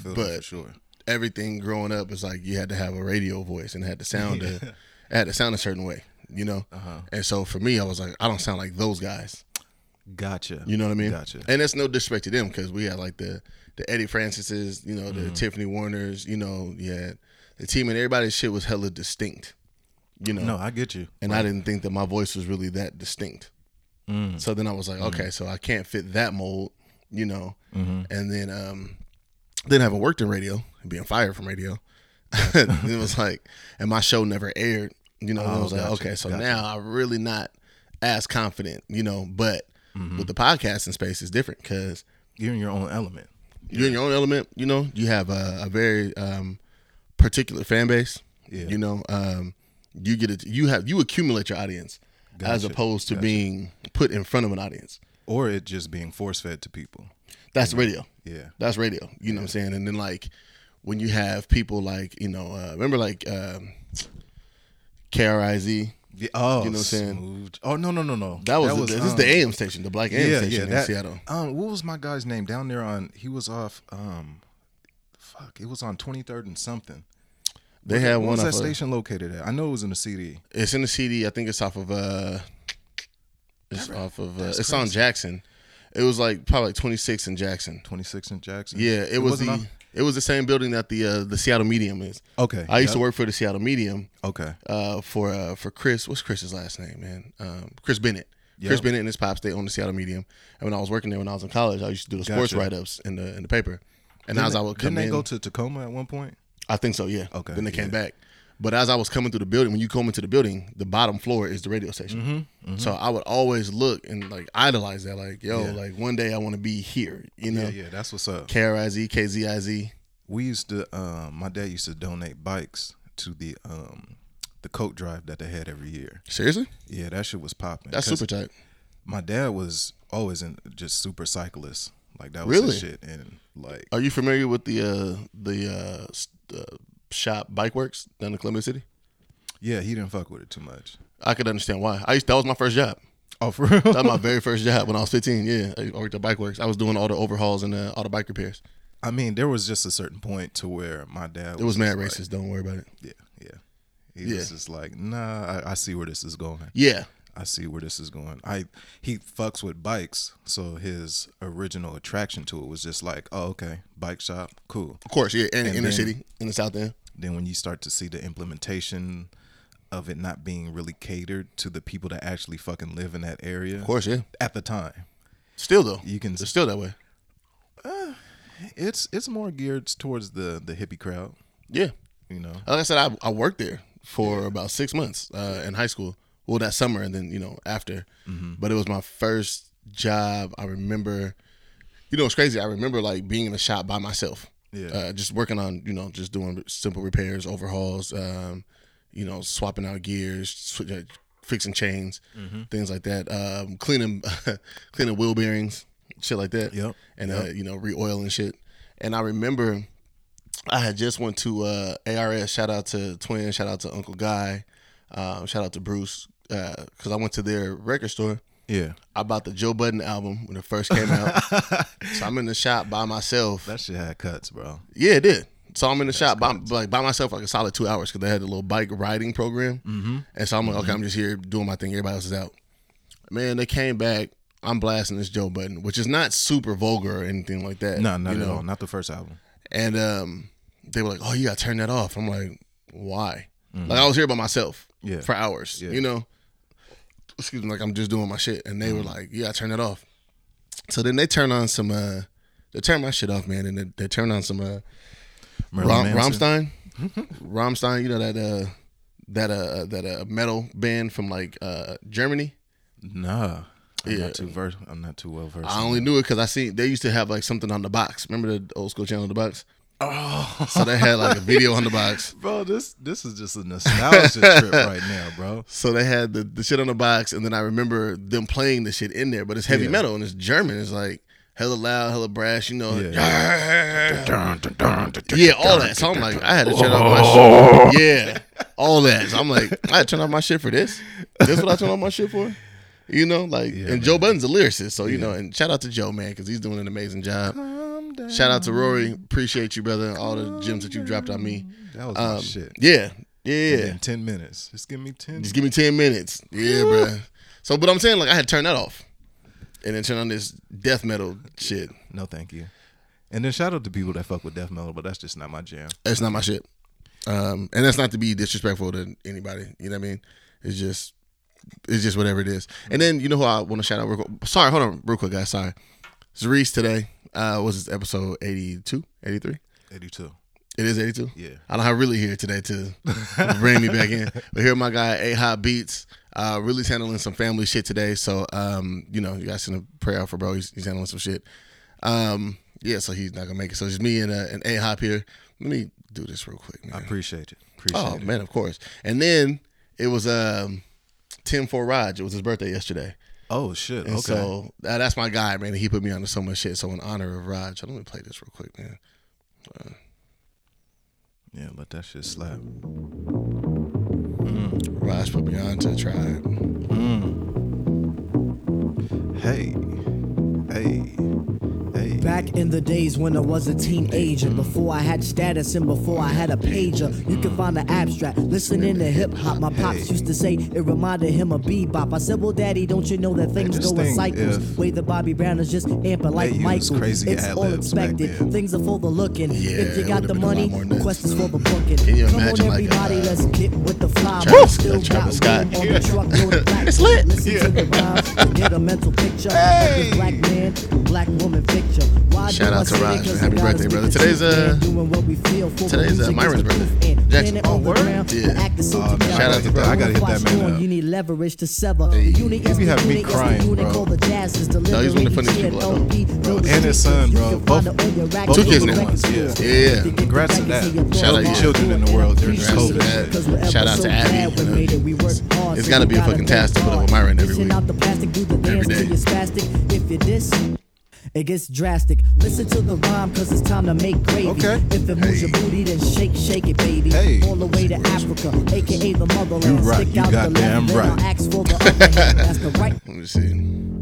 feel But- for sure. everything growing up is like you had to have a radio voice and it had to sound a, it had to sound a certain way, you know. Uh-huh. And so for me, I was like, I don't sound like those guys. Gotcha. You know what I mean? Gotcha. And that's no disrespect to them because we had like the the Eddie Francises, you know, the Mm-hmm. Tiffany Warners, you know, yeah, the team and everybody's shit was hella distinct, you know. No, I get you. and I didn't think that my voice was really that distinct. Mm. So then I was like, okay, so I can't fit that mold, you know. Mm-hmm. And then um then having worked in radio and being fired from radio, it was like, and my show never aired, you know. and I Oh, was like, okay, so gotcha. now I'm really not as confident, you know. But Mm-hmm. with the podcasting space, is different because You're in your own element. you're in your own element. You know, you have a, a very um, particular fan base. Yeah. You know, um, you get it. You have you accumulate your audience as opposed to gotcha. being put in front of an audience. Or it just being force fed to people. That's radio. Yeah. That's radio. You know what I'm saying? And then like when you have people like you know, uh, remember like um, KRIZ. Yeah, oh, You know what I'm saying? smooth. Oh no no no no. That was, the, this is the um, AM station, the Black AM yeah station yeah in that, Seattle. Um, what was my guy's name down there on? He was off. Um, fuck, it was on 23rd and something. They had one was of that station located at? I know it was in the CD. It's in the CD. I think it's off of uh, it's off of uh, it's on. Jackson. It was like probably like 26 in Jackson. 26 in Jackson. Yeah, it, was wasn't the it was the same building that the uh, the Seattle Medium is. Okay. I used to work for the Seattle Medium Okay. uh, for uh, for Chris. What's Chris's last name, man? Um, Chris Bennett. Chris Bennett and his pops they owned the Seattle Medium. And when I was working there when I was in college, I used to do the sports Gotcha. write ups in the in the paper. And Didn't as I they- would come didn't they go to Tacoma at one point? I think so, yeah. Okay, Then they came back. But as I was coming through the building, when you come into the building, the bottom floor is the radio station. Mm-hmm. So I would always look and like idolize that, like, yo, Yeah. like one day I want to be here, you know? Yeah, yeah, that's what's up. KRIZ, KZIZ. We used to. Um, my dad used to donate bikes to the um, the coat drive that they had every year. Seriously? Yeah, that shit was popping. That's super tight. My dad was always in just super cyclist. Like that was Really? shit, and like Are you familiar with the uh the uh, uh shop Bike Works down in Columbia City? yeah, he didn't fuck with it too much. I could understand why. I used that was my first job. Oh, for real? That was my very first job when I was 15. Yeah, I worked at Bike Works. I was doing all the overhauls and uh, all the bike repairs. I mean, there was just a certain point to where my dad. It was mad just racist. Don't worry about it. Yeah, yeah. He Yeah. was just like, nah, I, I see where this is going. Yeah, I see where this is going. I he fucks with bikes, so his original attraction to it was just like, oh, okay, bike shop, cool. of course. Yeah, in inner then- city in the South End. Then when you start to see the implementation of it not being really catered to the people that actually fucking live in that area Of course, yeah. at the time, Still though, you can it's still that way. it's it's more geared towards the the hippie crowd, Yeah. you know. Like I said, I, I worked there for about six months uh, in high school. Well, that summer and then you know after. Mm-hmm. But it was my first job. I remember. You know, it's crazy. I remember like being in a shop by myself. Yeah. Uh, just working on you know just doing simple repairs, overhauls. Um, you know, swapping out gears, sw- uh, fixing chains, Mm-hmm. things like that. Um, cleaning cleaning wheel bearings, shit like that. Yep. And uh, you know, re-oiling shit. And I remember I had just went to uh, ARS. Shout out to Twin. Shout out to Uncle Guy. Um, shout out to Bruce because I went to their record store. Yeah, I bought the Joe Budden album when it first came out. so I'm in the shop by myself. that shit had cuts, bro. yeah, it did. So I'm in the shop by, like by myself like a solid two hours because they had a little bike riding program. Mm-hmm. And so I'm like, okay, I'm just here doing my thing. Everybody else is out. Man, they came back. I'm blasting this Joe Budden, which is not super vulgar or anything like that. No, not you at know? all. Not the first album. And um, they were like, "Oh, you got to turn that off." I'm like, "Why?" Like I was here by myself Mm-hmm. Yeah. for hours. Yeah. You know, excuse me, like I'm just doing my shit, and they were Mm-hmm. like, yeah, to turn that off." So then they turn on some. uh They turn my shit off, man, and they, they turn on some. uh Rom- Manson. Rammstein, Rammstein, you know that uh that uh that uh metal band from like uh Germany. Nah, I'm Yeah. not too versed. I'm not too well versed. I only knew it because I seen they used to have like something on the box. Remember the old school channel on the box? Oh, So they had like a video on the box. bro, this this is just a nostalgia trip right now, bro. So they had the, the shit on the box, and then I remember them playing the shit in there, but it's heavy Yeah. metal and it's German. It's like hella loud, hella brass, you know. Yeah. Yeah, all that. So I'm like, I had to turn off my shit. Yeah, all that. So I'm like, I had to turn off my shit for this. This what I turn off my shit for? You know, like, Yeah, and man. Joe Budden's a lyricist, so you Yeah. know, and shout out to Joe, man, because he's doing an amazing job. Shout out to Rory, appreciate you, brother. All the gems that you dropped on me. That was my Um, shit. Yeah, yeah. And ten minutes. Just give me ten. Just give me ten minutes. Yeah, bro. So, but I'm saying like I had to turn that off, and then turn on this death metal shit. no, thank you. And then shout out to people that fuck with death metal, but that's just not my jam. That's not my shit. Um, and that's not to be disrespectful to anybody. You know what I mean? It's just, it's just whatever it is. And then you know who I want to shout out. Real quick. Sorry, hold on, real quick, guys. Sorry. Zarice today uh, was this episode 82, 83? Eighty-two. It is 82? Yeah. I don't have really here today to bring me back in. But here my guy, A Hot Beats, uh, really handling some family shit today. So, um, you know, you guys send a prayer out for bro. He's, he's handling some shit. Um, yeah, so he's not gonna make it. So it's me and uh, and A Hop here. Let me do this real quick, man. I appreciate it. Appreciate oh it. man, of course. And then it was um Tim for Raj. It was his birthday yesterday. Oh shit. And Okay. so uh, that's my guy, man. He put me onto so much shit. So in honor of Raj, let me play this real quick, man. yeah, let that shit slap. Raj put me on to Tribe. Hey. Hey. Hey. Back in the days when I was a teenager, before I had status and before I had a pager, you can find the abstract. Listening to hip hop, my pops used to say it reminded him of bebop. I said, Well, Daddy, don't you know that things go in cycles? Way the Bobby Brown is just amping like Michael. crazy it's all expected. Things are for the looking. Yeah, if you got the been a lot money, quest is for the booking. Come on, like, everybody, uh, let's get with the fly. Travis- Still Travis got Scott. the truck. It's lit. Listen Yeah. to the rhymes get a mental picture. Hey. Black man, black woman picture. Why Shout out to say that? Raj, 'Cause man. it Happy birthday, brother. Today's, uh, man. Doing what we feel for the today's, uh, Myron's birthday. Jackson. Oh, word? Yeah. the act is so Oh, man. Shout out to bro. I gotta hit that man strong, up. You need leverage to sever. The unit is be the having me unit is the crying, bro. called the jazz is the No, he's one of the funniest liberating people I know. Bro, and his son, bro. Both- find it on your rack both Two kids your now. record Yeah. Yeah. Congrats to that. records in your Shout out thoughts. to children in the world during Congrats to COVID that. shit. Cause we're Shout out to Abby, you know. made it. We worked hard, It's so gotta be a fucking task to put up with Myron every Dishing week. out the plastic, do the dance day. Till you're spastic. If you diss, it gets drastic. Listen to the rhyme, cause it's time to make gravy. Okay. If it moves your booty, then shake, shake it, baby. Hey. All the way to Africa, aka the motherland. You right, Stick you out the left, then right. I'll ask for the other hand. That's the right. Let me see.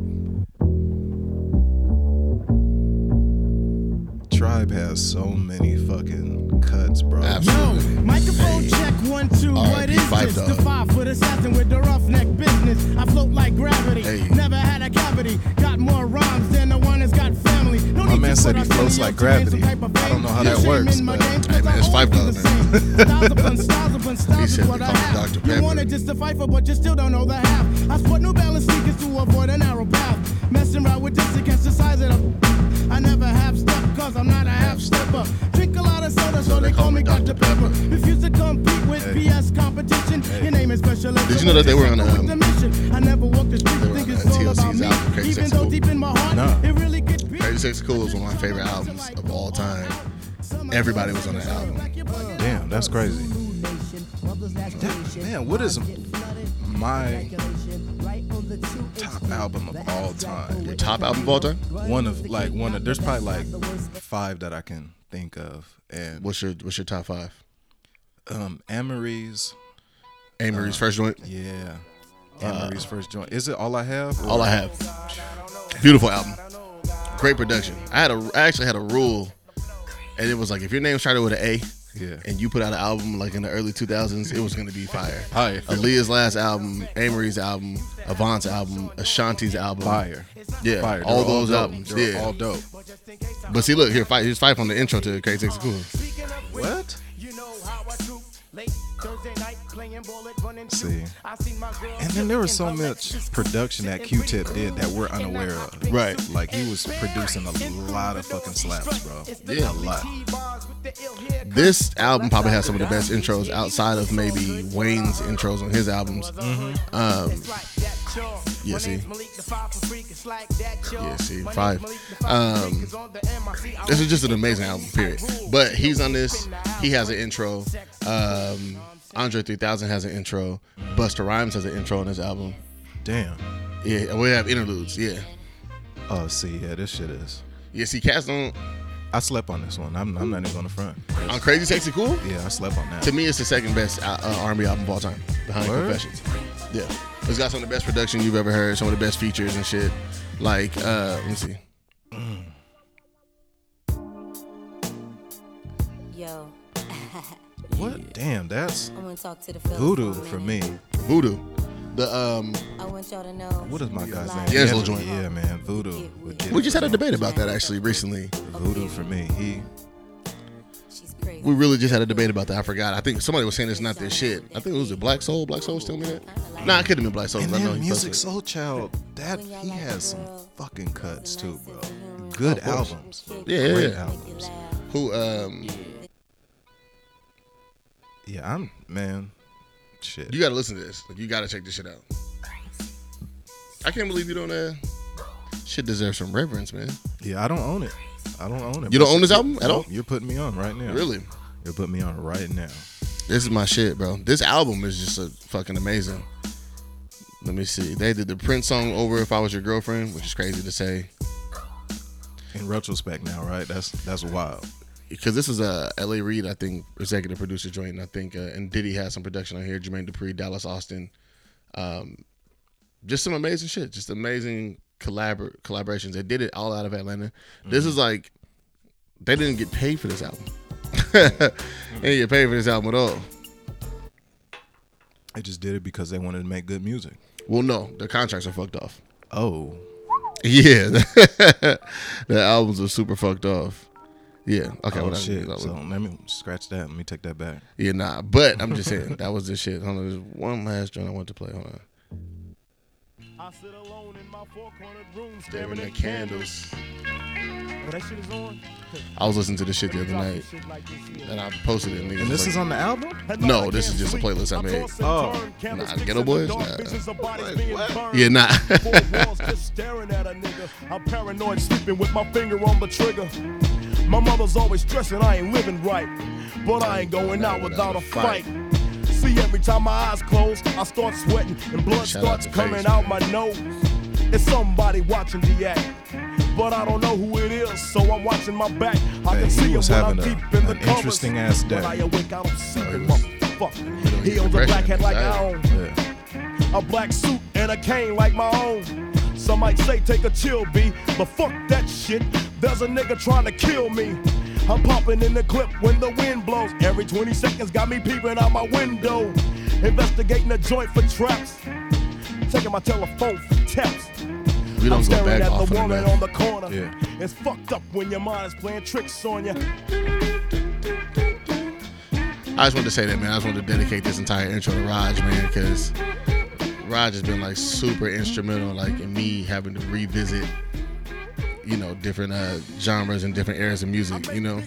Tribe has so many fucking cuts, bro. Absolutely. Yo, microphone Hey. check one two. All right, what be is Phife, this? dog. The five foot assassin with the roughneck business. I float like gravity. Hey. Never had a cavity. Got more rhymes than the one that's got family. No My need man to said he floats like up to gain some gravity. I don't know how that works, but- game, 'cause Hey, man, it's five always do dollars. Styles upon styles upon styles said is what they I have. You Pepper. wanted just to fight for, but you still don't know the half. I sport New Balance sneakers to avoid a narrow path. Messing around with this against the size of the. I never have step, cause I'm not a half stepper. Drink a lot of soda, so they call me Dr. Pepper. Refuse to compete with PS competition. Your name is special. Did you know that they were on, um, the mission. I never walked the street they think it's all about TLC's me. album, Crazy Even though Cool. deep in my heart, Nah. it really gets beat. Crazy Sexy Cool is one of my favorite albums of all time. Everybody was on that album. Damn, that's crazy. Man, what is my top album of all time? Your top album of all time? One of like one of there's probably like five that I can think of, and What's your What's your top five? um, Amerie's, Amerie's first joint. yeah, Amerie's first joint. Is it all I have? or- All I have. Beautiful album. Great production. I had a I actually had a rule, and it was like if your name started with an A, Yeah. and you put out an album like in the early 2000s, it was gonna be fire. Fire. Aaliyah's last album, Amerie's album, Avant's album, Ashanti's album, Fire. Yeah, Fire. all They're those dope. albums. They're Yeah, all dope. but see, look here, fight. Here's Phife on the intro to Crazy Sexy Cool. What? See. I seen my girl And then there was so much production that Q-Tip did that we're unaware of. Right. Like he was producing a lot of fucking slaps, bro. Yeah. a lot. This album probably has some of the best intros outside of maybe Wayne's intros on his albums. Um, yeah, see. Yeah, see, Phife. Um, this is just an amazing album, period. But he's on this. He has an intro. Um, Andre 3000 has an intro. Busta Rhymes has an intro on his album. Damn. Yeah, we have interludes. Yeah, Oh, see, yeah, this shit is. yeah. See, cats don't I slept on this one. I'm, I'm not even gonna front. on Crazy Sexy Cool. Yeah, I slept on that. To me, it's the second best uh, uh, R&B album of all time, behind Word? Confessions. Yeah, It's got some of the best production you've ever heard, some of the best features and shit. Like, uh, let me see. Yo, What? Damn, that's I want to talk to the voodoo for, for me. Voodoo. The um I want y'all to know. What is my guy's name? D'Angelo Yeah, joint. Yeah, man, voodoo. would we just had a debate about that actually recently. Voodoo for me. He We really just had a debate about that. I forgot. I think somebody was saying it's not their shit. I think it was a Black Soul. Black Soul was telling me that. Nah, it could have been Black Soul. and I know then he Music Soul Child, that he has some fucking cuts too, bro. Good albums. Yeah, yeah, Great yeah. albums. Who um Yeah, I'm man. Shit. you gotta listen to this. Like, you gotta check this shit out. I can't believe you don't uh shit deserves some reverence, man. Yeah, I don't own it. I don't own it. You don't own this album at all? You're putting me on right now. Really? You're putting me on right now. This is my shit, bro. This album is just a fucking amazing. Let me see. They did the Prince song over "If I Was Your Girlfriend," which is crazy to say In retrospect now, right? That's that's wild. Because this is a L.A. Reid, I think, executive producer joint. And I think, uh, and Diddy has some production on here. Jermaine Dupri, Dallas Austin, um, just some amazing shit. Just amazing collabor- collaborations. They did it all out of Atlanta. This is like they didn't get paid for this album. they didn't get paid for this album at all. They just did it because they wanted to make good music. Well, no, the contracts are fucked off. Oh, Yeah, the albums are super fucked off. Yeah. Okay. oh well, shit. that was- So let me scratch that. Let me take that back. yeah, nah. But I'm just saying that was the shit. Hold on, there's one last joint I want to play. Hold on. I sit alone in my four-cornered room Staring staring at at candles. candles. Oh, that shit is on? I was listening to this shit the other night, this shit like this here. and I posted it. And, niggas And this was is on the album. No, this is just a playlist I made. Oh. turn, candlesticks Geto Boys? dark, Nah. visions of bodies being burned. Yeah, nah. Four walls just staring at a nigga. I'm paranoid, sleeping with my finger on the trigger. My mother's always stressing I ain't living right, but I ain't going out without a fight. See, every time my eyes close, I start sweating and blood Shout starts to coming Face, out my nose. It's somebody watching the act. But I don't know who it is, so I'm watching my back. I can see him when I'm a- deep in the covers. interesting ass When. I awake, I don't see him, motherfucker. He owns a black hat like I own Yeah. a black suit and a cane like my own. Some might say take a chill, B, but fuck that shit. There's a nigga trying to kill me. I'm popping in the clip when the wind blows. Every 20 seconds got me peeping out my window. Investigating the joint for traps. Taking my telephone for taps. We I'm don't go back at off the of woman on the corner. Yeah. It's fucked up when your mind is playing tricks on you. I just wanted to say that, man. I just wanted to dedicate this entire intro to Raj, man, because Raj has been like super instrumental, like in me having to revisit, you know, different uh, genres and different eras of music. You know,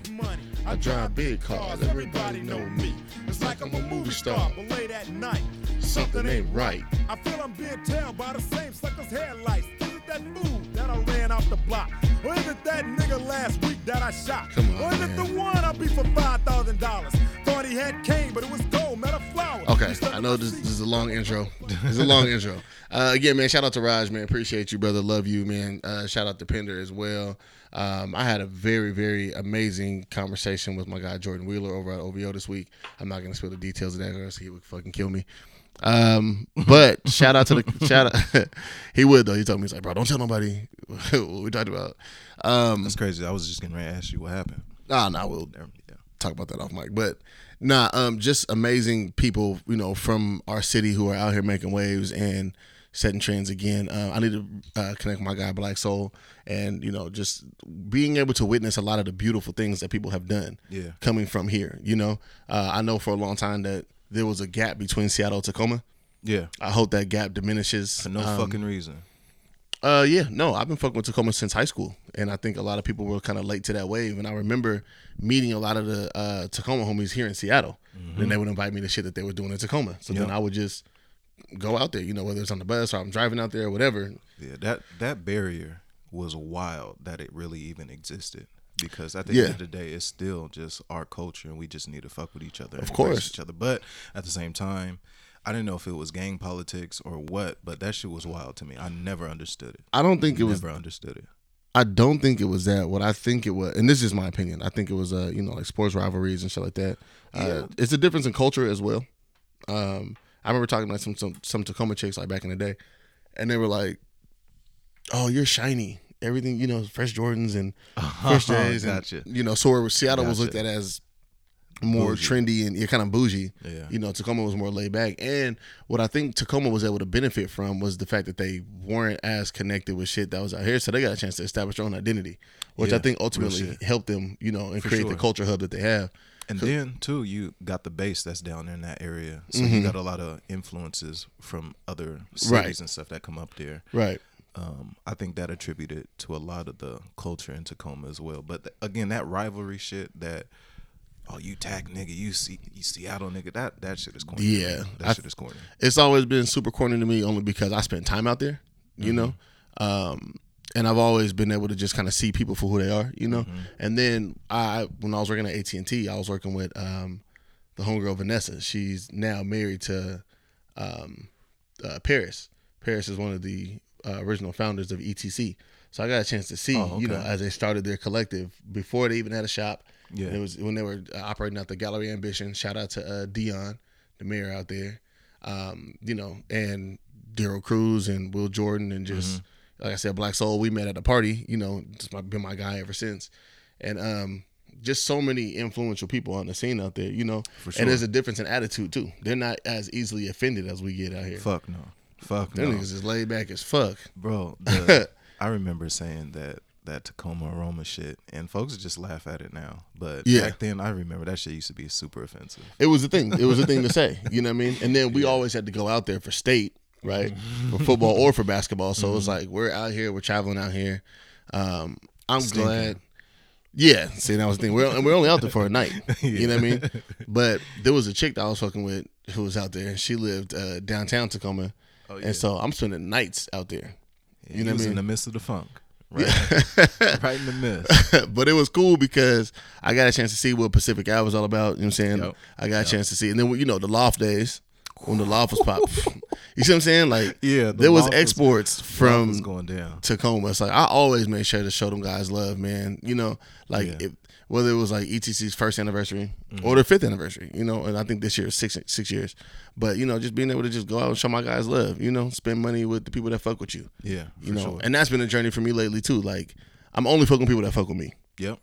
I drive big cars, everybody know me. It's like I'm a movie star. But late at night, Something ain't right. I feel I'm being tailed by the same sucker's headlights. Is it that fool that I ran off the block? Or is it that nigga last week that I shot? Come on, or is it the one I beat for five thousand dollars? Thought he had cane, but it was gold, a flower. Okay, I know this, this is a long intro. This is a long intro. Uh, again, man, shout out to Raj, man. Appreciate you, brother. Love you, man. Uh, shout out to Pender as well. Um, I had a very, very amazing conversation with my guy Jordan Wheeler over at OVO this week. I'm not gonna spill the details of that because he would fucking kill me. Um, but shout out to the shout out. he would though. He told me he's like, bro, don't tell nobody what we talked about. Um, That's crazy. I was just to ask you what happened. nah, nah, we'll yeah. talk about that off mic. But nah, um, just amazing people, you know, from our city who are out here making waves and setting trends again. Uh, I need to uh, connect with my guy Black Soul, and you know, just being able to witness a lot of the beautiful things that people have done. Yeah. coming from here. You know, uh, I know for a long time that there was a gap between Seattle and Tacoma. Yeah. I hope that gap diminishes. For no Um, fucking reason. uh, yeah, no, I've been fucking with Tacoma since high school, and I think a lot of people were kind of late to that wave. And I remember meeting a lot of the uh, Tacoma homies here in Seattle, and they would invite me to shit that they were doing in Tacoma. So then Mm-hmm. I would just go out there, you know, whether it's on the bus or I'm driving out there or whatever. Yeah, that that barrier was wild that it really even existed. Because at the Yeah. end of the day, it's still just our culture, and we just need to fuck with each other. Of course. each other. But at the same time, I didn't know if it was gang politics or what. But that shit was wild to me. I never understood it. I don't think it was. never understood it. I don't think it was that. What I think it was, and this is my opinion. I think it was, uh, you know, like sports rivalries and shit like that. Uh, It's a difference in culture as well. Um, I remember talking to some some some Tacoma chicks like back in the day, and they were like, "Oh, you're shiny." Everything you know, fresh Jordans and fresh J's, and Gotcha. you know. So where Seattle was looked at as more Bougie. trendy and you're kind of bougie. Yeah. You know, Tacoma was more laid back. And what I think Tacoma was able to benefit from was the fact that they weren't as connected with shit that was out here. So they got a chance to establish their own identity, which I think ultimately helped them, you know, and For create the culture hub that they have. And then too, you got the base that's down in that area, so Mm-hmm. you got a lot of influences from other cities Right. and stuff that come up there. Right. Um, I think that attributed to a lot of the culture in Tacoma as well. But th- again, that rivalry shit, that oh you tack nigga, you see you Seattle nigga, that that shit is corny. Yeah, that I- shit is corny. It's always been super corny to me only because I spent time out there, you know? Um, and I've always been able to just kind of see people for who they are, you know. And then I, when I was working at AT and T, I was working with um, the homegirl Vanessa. She's now married to um, uh, Paris. Paris is one of the uh, original founders of ETC. So I got a chance to see, Oh, you know, as they started their collective before they even had a shop. Yeah. it was when they were uh, operating out the Gallery Ambition. Shout out to uh, Dion, the mayor out there. Um, you know, and Daryl Cruz and Will Jordan and just Mm-hmm. Like I said, Black Soul. We met at a party. You know, just my, been my guy ever since. And um, just so many influential people on the scene out there. You know, For and there's a difference in attitude too. They're not as easily offended as we get out here. Fuck no, fuck no, Them niggas is laid back as fuck. bro. The, I remember saying that that Tacoma aroma shit, and folks just laugh at it now. But Yeah. back then, I remember that shit used to be super offensive. It was a thing. It was a thing to say. You know what I mean? And then we always had to go out there for state, right? For football or for basketball. So it's like we're out here, we're traveling out here. Um, I'm Stinking. glad. Yeah, see that was the thing. We're and we're only out there for a night. You know what I mean? But there was a chick that I was fucking with who was out there, and she lived uh, downtown Tacoma, Oh, yeah. and so I'm spending nights out there. Yeah, You know I mean? in the midst of the funk, right, right in the midst. but it was cool because I got a chance to see what Pacific Ave was all about. You know what I'm saying? Yep. I got a chance to see, and then you know the loft days when the loft was pop. you see what I'm saying? Like, Yeah, the there was loft was- exports From was going down. Tacoma. It's like I always made sure to show them guys love, man. You know, like Yeah. if, whether it was like ETC's first anniversary Mm-hmm. or their fifth anniversary, you know, and I think this year is six six years. But you know, just being able to just go out and show my guys love, you know, spend money with the people that fuck with you, Yeah, you know, sure. and that's been a journey for me lately too. Like I'm only fucking with people that fuck with me. Yep.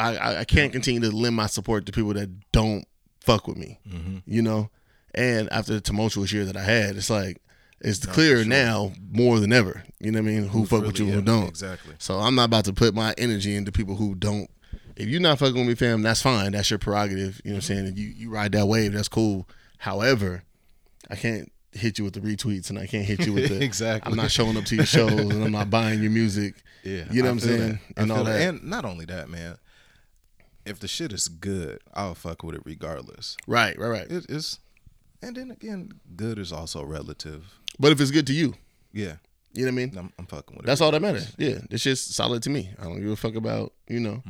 I, I, I can't continue to lend my support to people that don't fuck with me. Mm-hmm. You know, and after the tumultuous year that I had, it's like it's clear now more than ever. You know what I mean? Who, fuck with you, really- who don't. exactly. So I'm not about to put my energy into people who don't. If you're not fucking with me, fam, that's fine. That's your prerogative. You know what I'm saying? And you you ride that wave. That's cool. However, I can't hit you with the retweets and I can't hit you with the Exactly. I'm not showing up to your shows and I'm not buying your music. Yeah, You know I what I'm saying? that. And all feel that. And not only that, man. If the shit is good, I'll fuck with it regardless. Right, right, right. It is, and then again, good is also relative. But if it's good to you, Yeah, you know what I mean? I'm, I'm fucking with it. That's all that matters. Yeah, it's just solid to me. I don't give a fuck about you know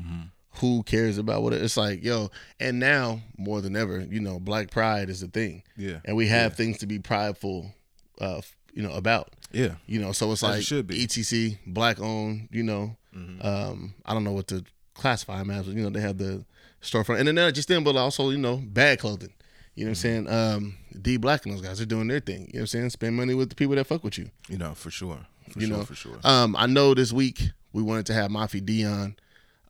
who cares about what it, it's like. Yo, and now more than ever, you know, Black Pride is a thing. Yeah. and we have things to be prideful, uh, you know, about. Yeah, You know, so it's As it like should be. ETC, black owned. You know, um, I don't know what to classify them as, but you know, they have the storefront, and then not just them, but also you know, bad clothing. You know what I'm saying? Um, D Black and those guys are doing their thing. You know what I'm saying? Spend money with the people that fuck with you. you know for sure, for you sure, know, for sure. Um, I know this week we wanted to have Mafi Dion.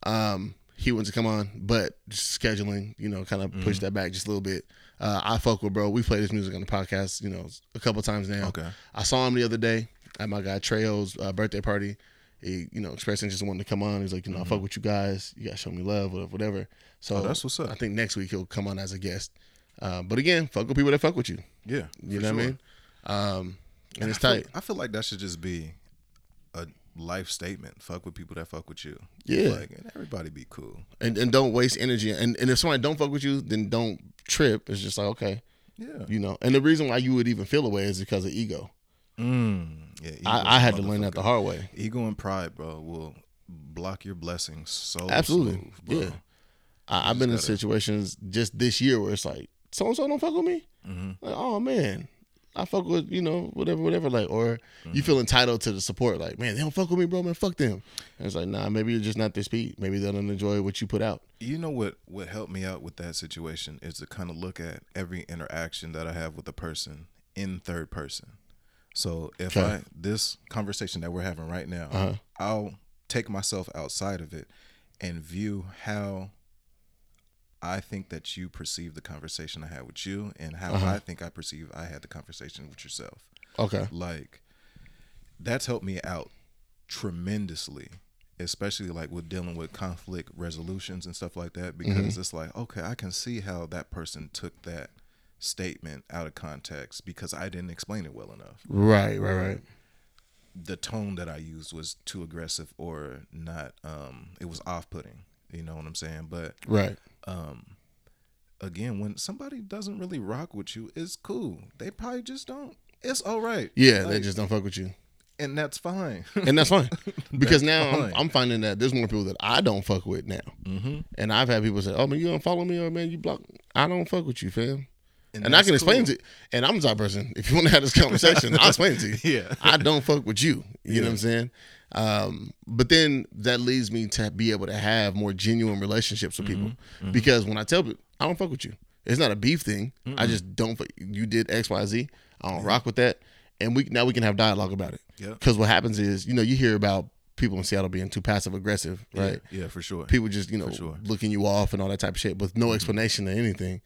Um, he wanted to come on, but just scheduling, you know, kind of Mm-hmm. pushed that back just a little bit. Uh, I fuck with bro. We play this music on the podcast, you know, a couple times now. Okay. I saw him the other day at my guy Trejo's uh, birthday party. He, you know, expressed interest in wanting to come on. He's like, you know, I fuck with you guys. You guys show me love, whatever, whatever. So Mm-hmm. Oh, that's what's up. I think next week he'll come on as a guest. Uh, but again, fuck with people that fuck with you. yeah, You know what I mean? Um, and, it's I feel, tight. I feel like that should just be a life statement. Fuck with people that fuck with you. Yeah. like and everybody be cool. and and don't waste energy. And and if somebody don't fuck with you, then don't trip. It's just like okay, Yeah, you know. And the reason why you would even feel away is because of ego. mm, yeah. I, I had to learn that the hard way. Ego and pride, bro, will block your blessings so Absolutely, smooth, bro. yeah. I, I've been in gotta- situations just this year where it's like so and so don't fuck with me. Mm-hmm. Like oh man, I fuck with you know whatever whatever like or Mm-hmm. you feel entitled to the support like man they don't fuck with me bro man fuck them. And it's like nah maybe you're just not their speed. Maybe they don't enjoy what you put out. You know what? What helped me out with that situation is to kind of look at every interaction that I have with a person in third person. So if Okay. I this conversation that we're having right now, Uh-huh. I'll take myself outside of it and view how I think that you perceive the conversation I had with you and how Uh-huh. I think I perceive I had the conversation with yourself. Okay. Like that's helped me out tremendously, especially like with dealing with conflict resolutions and stuff like that because Mm-hmm. it's like, okay, I can see how that person took that statement out of context because I didn't explain it well enough. Right, right, right. The tone that I used was too aggressive or not um it was off-putting, you know what I'm saying? But Right. Again, when somebody doesn't really rock with you, it's cool. They probably just don't. It's all right. Yeah, they just don't fuck with you. and that's fine. and that's fine because now I'm. I'm finding that there's more people that I don't fuck with now, mm-hmm. and I've had people say, "Oh man, you don't follow me, or man, you block." I don't fuck with you, fam. And, I can explain cool. it. And I'm the type of person. If you want to have this conversation, I'll explain it to you. Yeah. I don't fuck with you. You know what I'm saying? Um, but then that leads me to be able to have more genuine relationships with people Mm-hmm. because when I tell people I don't fuck with you, it's not a beef thing. I just don't. fuck- You did X, Y, Z. I don't rock with that, and we now we can have dialogue about it. Yeah. Because what happens is, you know, you hear about people in Seattle being too passive aggressive, right? Yeah, for sure. people just you know sure. looking you off and all that type of shit with no explanation or anything.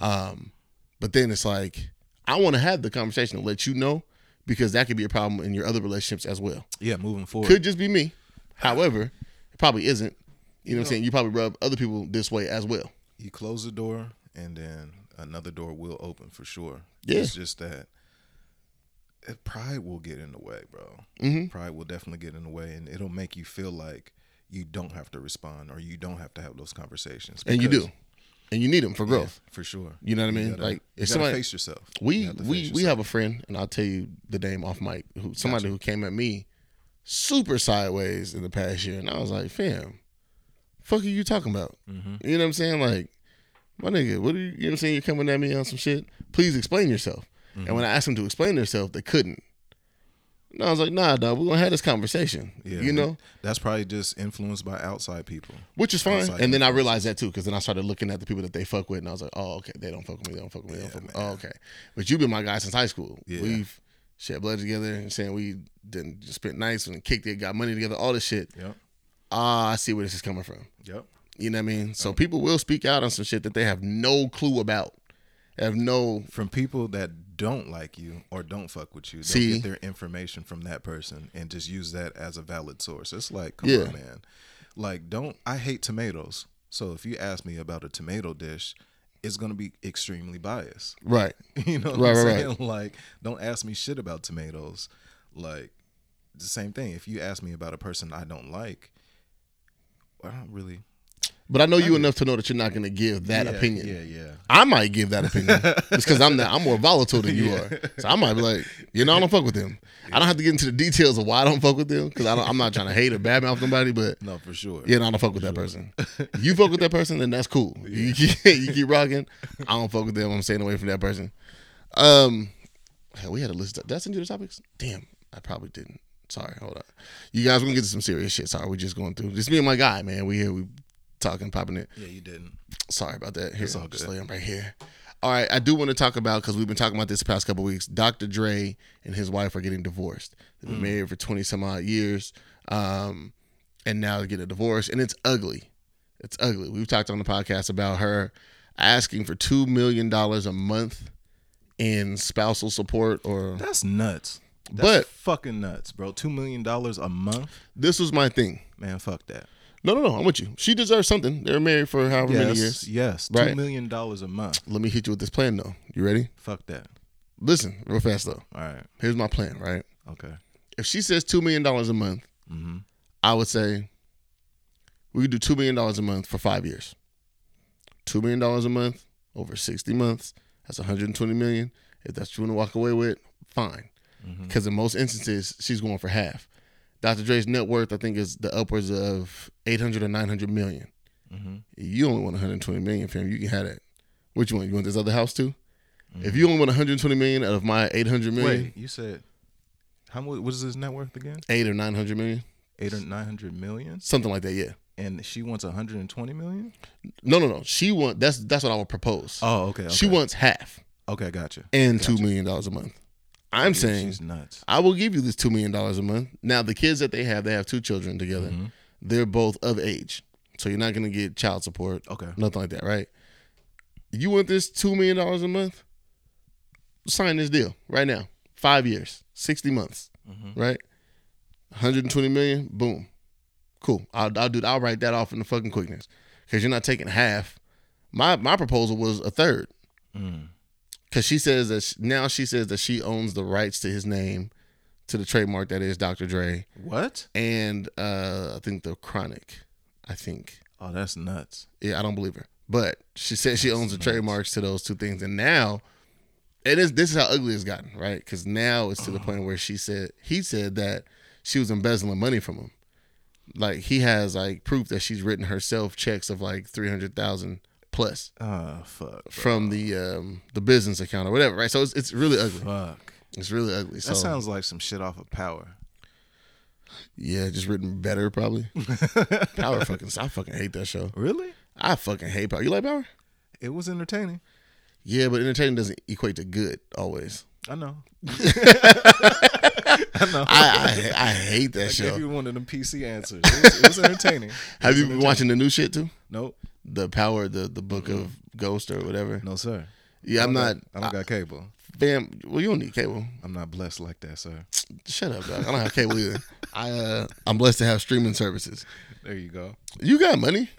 Um, but then it's like I want to have the conversation to let you know because that could be a problem in your other relationships as well. yeah, moving forward. Could just be me. However, it probably isn't. You know what I'm saying? You probably rub other people this way as well. you close the door and then another door will open for sure. Yeah. It's just that it, pride will get in the way, bro. Mm-hmm. Pride will definitely get in the way and it'll make you feel like you don't have to respond or you don't have to have those conversations. And you do. And you need them for Yeah, growth. for sure. You know what I mean? gotta- Like, if somebody- face yourself. You We have to we face we have a friend, and I'll tell you the name off mic. Who somebody who came at me super sideways in the past year, and I was like, "Fam, fuck are you talking about?" Mm-hmm. You know what I'm saying? Like, my nigga, what are you? You know what I'm saying? You're coming at me on some shit. Please explain yourself. And Mm-hmm. when I asked them to explain themselves, they couldn't. And I was like, "Nah, dog, we're gonna have this conversation." Yeah, You know, that's probably just influenced by outside people. which is fine. Outside And then I realized that too, because then I started looking at the people that they fuck with, and I was like, oh, okay, they don't fuck with me, they don't fuck with me, they don't fuck with me. Oh, okay. But you've been my guy since high school. Yeah. We've shed blood together and saying we didn't just spent nights and kicked it, got money together, all this shit. Yep. Ah, I see where this is coming from. Yep. You know what I mean? So people will speak out on some shit that they have no clue about. Have no From people that don't like you or don't fuck with you, they'll See? get their information from that person and just use that as a valid source. It's like, come Yeah. on, man. Like, don't. I hate tomatoes. So if you ask me about a tomato dish, it's gonna be extremely biased. right. You know what Right, I'm right, saying? Like, don't ask me shit about tomatoes. Like, the same thing. If you ask me about a person I don't like, I don't really. But I know you enough to know that you're not gonna give that yeah, opinion. Yeah, yeah. I might give that opinion just because I'm that I'm more volatile than you are. So I might be like, you know, I don't fuck with them. I don't have to get into the details of why I don't fuck with them because I'm not trying to hate or badmouth somebody, but No, for sure. yeah, no, I don't fuck with that person. You fuck with that person, then that's cool. You, keep, you keep rocking. I don't fuck with them. I'm staying away from that person. Um, hell, we had a list. Did I send you the topics? Damn, I probably didn't. Sorry, hold on. You guys, we're gonna get to some serious shit. Sorry, we're just going through. This me and my guy, man. We here, we talking, popping it. Yeah, you didn't. Sorry about that. Here, It's all good. right here. All right, I do want to talk about because we've been talking about this the past couple weeks. Dr. Dre and his wife are getting divorced. They've been married for twenty some odd years, um, and now they're getting a divorce, and it's ugly. It's ugly. We've talked on the podcast about her asking for two million dollars a month in spousal support, or That's nuts. That's But- fucking nuts, bro. Two million dollars a month, this was my thing. man. Fuck that. No, no, no. I'm with you. She deserves something. They're married for however yes, many years. yes. Right. Two million dollars a month. Let me hit you with this plan, though. You ready? Fuck that. Listen, real fast though. All right. Here's my plan. Right. Okay. if she says two million dollars a month, Mm-hmm. I would say we could do two million dollars a month for five years. Two million dollars a month over sixty months. That's 120 million. If that's what you want to walk away with, fine. Because in most instances, she's going for half. Dr. Dre's net worth, I think, is the upwards of 800 or 900 million. Mm-hmm. You only want 120 million, fam. You can have that. Which one? You want this other house too? Mm-hmm. If you only want 120 million out of my 800 million, Wait, you said how much? What is his net worth again? eight or 900 million, Eight or nine hundred million, something like that. Yeah. and she wants one hundred and twenty million. No, no, no. She wants, that's that's what I would propose. Oh, okay. She wants half. Okay, gotcha. and two million dollars a month. I'm saying she's nuts. I will give you this two million dollars a month. Now the kids that they have, they have two children together. Mm-hmm. They're both of age, so you're not gonna get child support. Okay. nothing like that, right? You want this two million dollars a month? Sign this deal right now. Five years, sixty months, Mm-hmm. right? 120 million. Boom. Cool. I'll, I'll do. I'll write that off in the fucking quickness because you're not taking half. My my proposal was a third. Mm. Because she says that sh- now she says that she owns the rights to his name, to the trademark that is Dr. Dre, What? and uh, I think the Chronic. I think. Oh, that's nuts. Yeah, I don't believe her, but she said she owns the trademarks to those two things, and now it is. This is how ugly it's gotten, right? Because now it's to the point where she said he said that she was embezzling money from him. Like he has like proof that she's written herself checks of like three hundred thousand plus Oh, fuck. from the um the business account or whatever, right? So it's it's really ugly. Fuck. It's really ugly. So That sounds like some shit off of Power. yeah, just written better probably. Power fucking I fucking hate that show. Really? I fucking hate Power. You like Power? It was entertaining. Yeah, but entertaining doesn't equate to good always. I know. I, know. I I hate that I show. gave you one of them PC answers. It was, it was entertaining. Have you been watching the new shit too? Nope. The Power, the the Book of Ghost or whatever. No, sir. Yeah, I'm I not. don't I don't got cable. Fam, well, you don't need cable. I'm not blessed like that, sir. Shut up, dog. I don't have cable either. I uh, I'm blessed to have streaming services. There you go. You got money.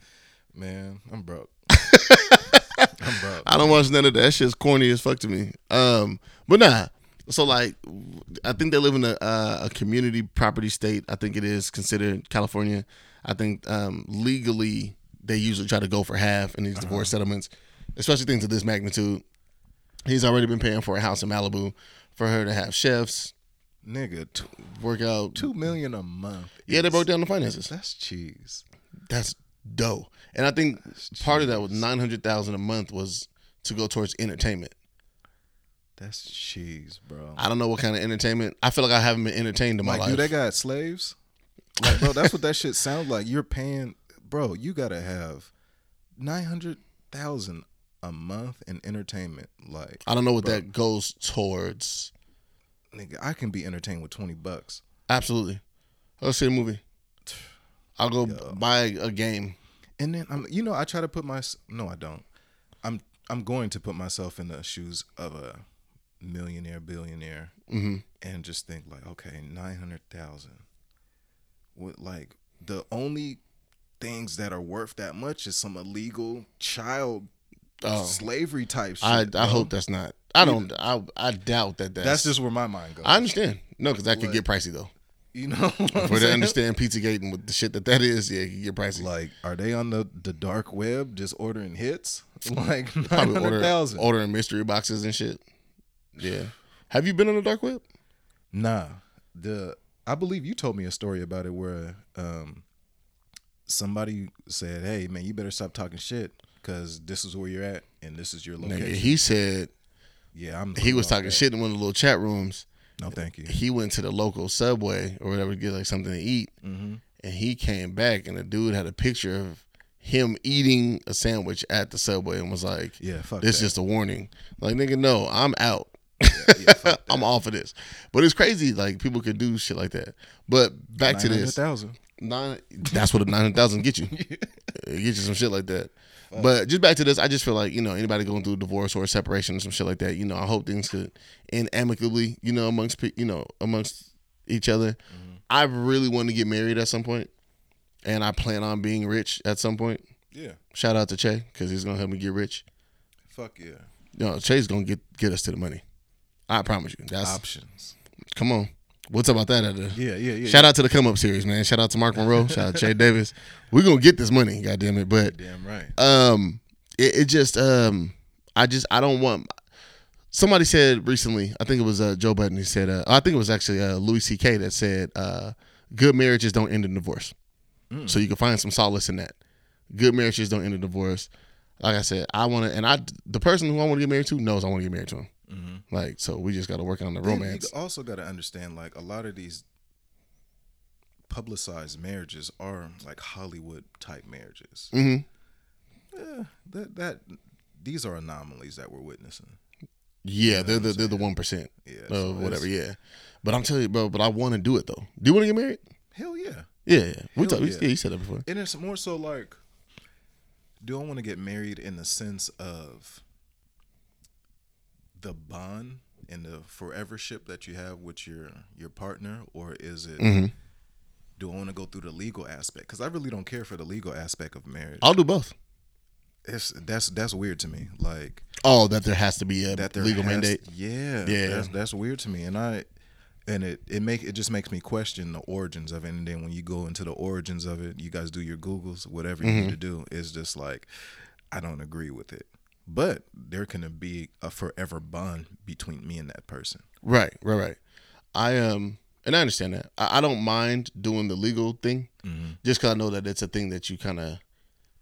Man, I'm broke. I'm broke. I don't watch none of that. That shit's corny as fuck to me. Um, but nah. So like, I think they live in a uh, a community property state. I think it is considered California. I think um, legally they usually try to go for half in these Uh-huh. divorce settlements, especially things of this magnitude. He's already been paying for a house in Malibu for her to have chefs, Nigga, two, work out. two million a month. Yeah, they broke down the finances. That's cheese. That's dough. And I think part of that was nine hundred thousand a month was to go towards entertainment. That's cheese, bro. I don't know what kind of entertainment. I feel like I haven't been entertained in my Like, life. do they got slaves? Like, bro, that's what that shit sounds like. You're paying, bro. You gotta have nine hundred thousand a month in entertainment. Like, I don't know what that goes towards. nigga, I can be entertained with twenty bucks. Absolutely. Let's see a movie. I'll go buy a game. And then I'm, you know, I try to put my no, I don't. I'm I'm going to put myself in the shoes of a millionaire, billionaire, mm-hmm. and just think like, okay, nine hundred thousand. What like the only things that are worth that much is some illegal child slavery type shit. Oh. I I hope that's not. I don't. I I doubt that. That's, that's just where my mind goes. I understand. No, because that could get pricey though. you know, For to understand Pizzagate and with the shit that that is, yeah, it can get pricey. Like, are they on the the dark web just ordering hits? Like nine hundred order, ordering mystery boxes and shit. Yeah. Have you been on the dark web? Nah, the I believe you told me a story about it where um somebody said, "Hey man, you better stop talking shit because this is where you're at and this is your Nigga, location." he said yeah, I'm. he was talking that. shit in one of the little chat rooms. No, thank you. he went to the local subway or whatever to get like something to eat, Mm-hmm. and he came back and the dude had a picture of him eating a sandwich at the subway and was like, Yeah, fuck this that. just a warning." Like, nigga, no, I'm out. Yeah, fuck I'm off of this. But it's crazy, like people could do shit like that. But back to this, 900,000. Nine. That's what a nine hundred thousand get you. It get you some shit like that. But just back to this, I just feel like you know anybody going through a divorce or a separation or some shit like that. You know, I hope things could end amicably. You know, amongst you know amongst each other. Mm-hmm. I really want to get married at some point, and I plan on being rich at some point. Yeah, Shout out to Che because he's gonna help me get rich. fuck yeah. You know, Che's gonna get get us to the money. I promise you. That's Options. come on. What's about that? At the, Yeah, yeah, yeah. Shout out to the come up series, man. Shout out to Mark Monroe. Shout out to Jay Davis. We're gonna get this money, goddamn it. But Damn right. um it, it just um I just I don't want somebody said recently, I think it was uh, Joe Budden he said uh, I think it was actually uh, Louis C.K. that said uh good marriages don't end in divorce. So you can find some solace in that. Good marriages don't end in divorce. Like I said, I want to, and I, the person who I want to get married to knows I want to get married to him. Like, so we just got to work on the Then romance. You also got to understand, like a lot of these publicized marriages are like Hollywood type marriages. Mm-hmm. Yeah, that that these are anomalies that we're witnessing. Yeah, they're the they're the one percent Yeah, so of whatever. Yeah, but I'm telling you, bro. But I want to do it though. Do you want to get married? Hell yeah. Yeah, yeah. We Hell talked. yeah. Yeah, you said that before. And it's more so like, do I want to get married in the sense of the bond and the forevership that you have with your your partner, or is it? Mm-hmm. Do I want to go through the legal aspect? Because I really don't care for the legal aspect of marriage. I'll do both. It's that's that's weird to me. Like Oh, that there has to be a that legal has- mandate. Yeah, Yeah. That's, that's weird to me, and I and it it make it just makes me question the origins of it. And then when you go into the origins of it, you guys do your googles, whatever you Mm-hmm. need to do. It's just like I don't agree with it. But there can be a forever bond between me and that person. Right, right, right. I um, and I understand that. I, I don't mind doing the legal thing, Mm-hmm. just because I know that it's a thing that you kind of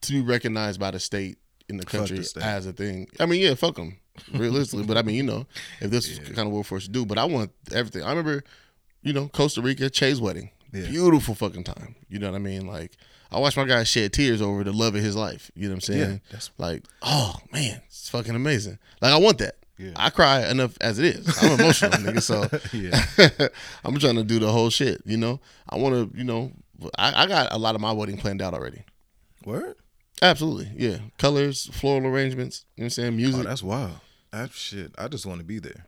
to be recognized by the state in the country the as a thing. I mean, yeah, fuck them, realistically. but I mean, you know, if this is kind of what we're forced to do, but I want everything. I remember, you know, Costa Rica, Che's wedding, Yeah. beautiful fucking time. You know what I mean? Like, I watched my guy shed tears over the love of his life. You know what I'm saying? Yeah, that's- like, oh man, it's fucking amazing. Like, I want that. Yeah. I cry enough as it is. I'm emotional, nigga. So Yeah. I'm trying to do the whole shit. You know, I want to. You know, I, I got a lot of my wedding planned out already. Word? Absolutely, yeah. Colors, floral arrangements. You know what I'm saying? Oh, Music. that's wild. That shit. I just want to be there.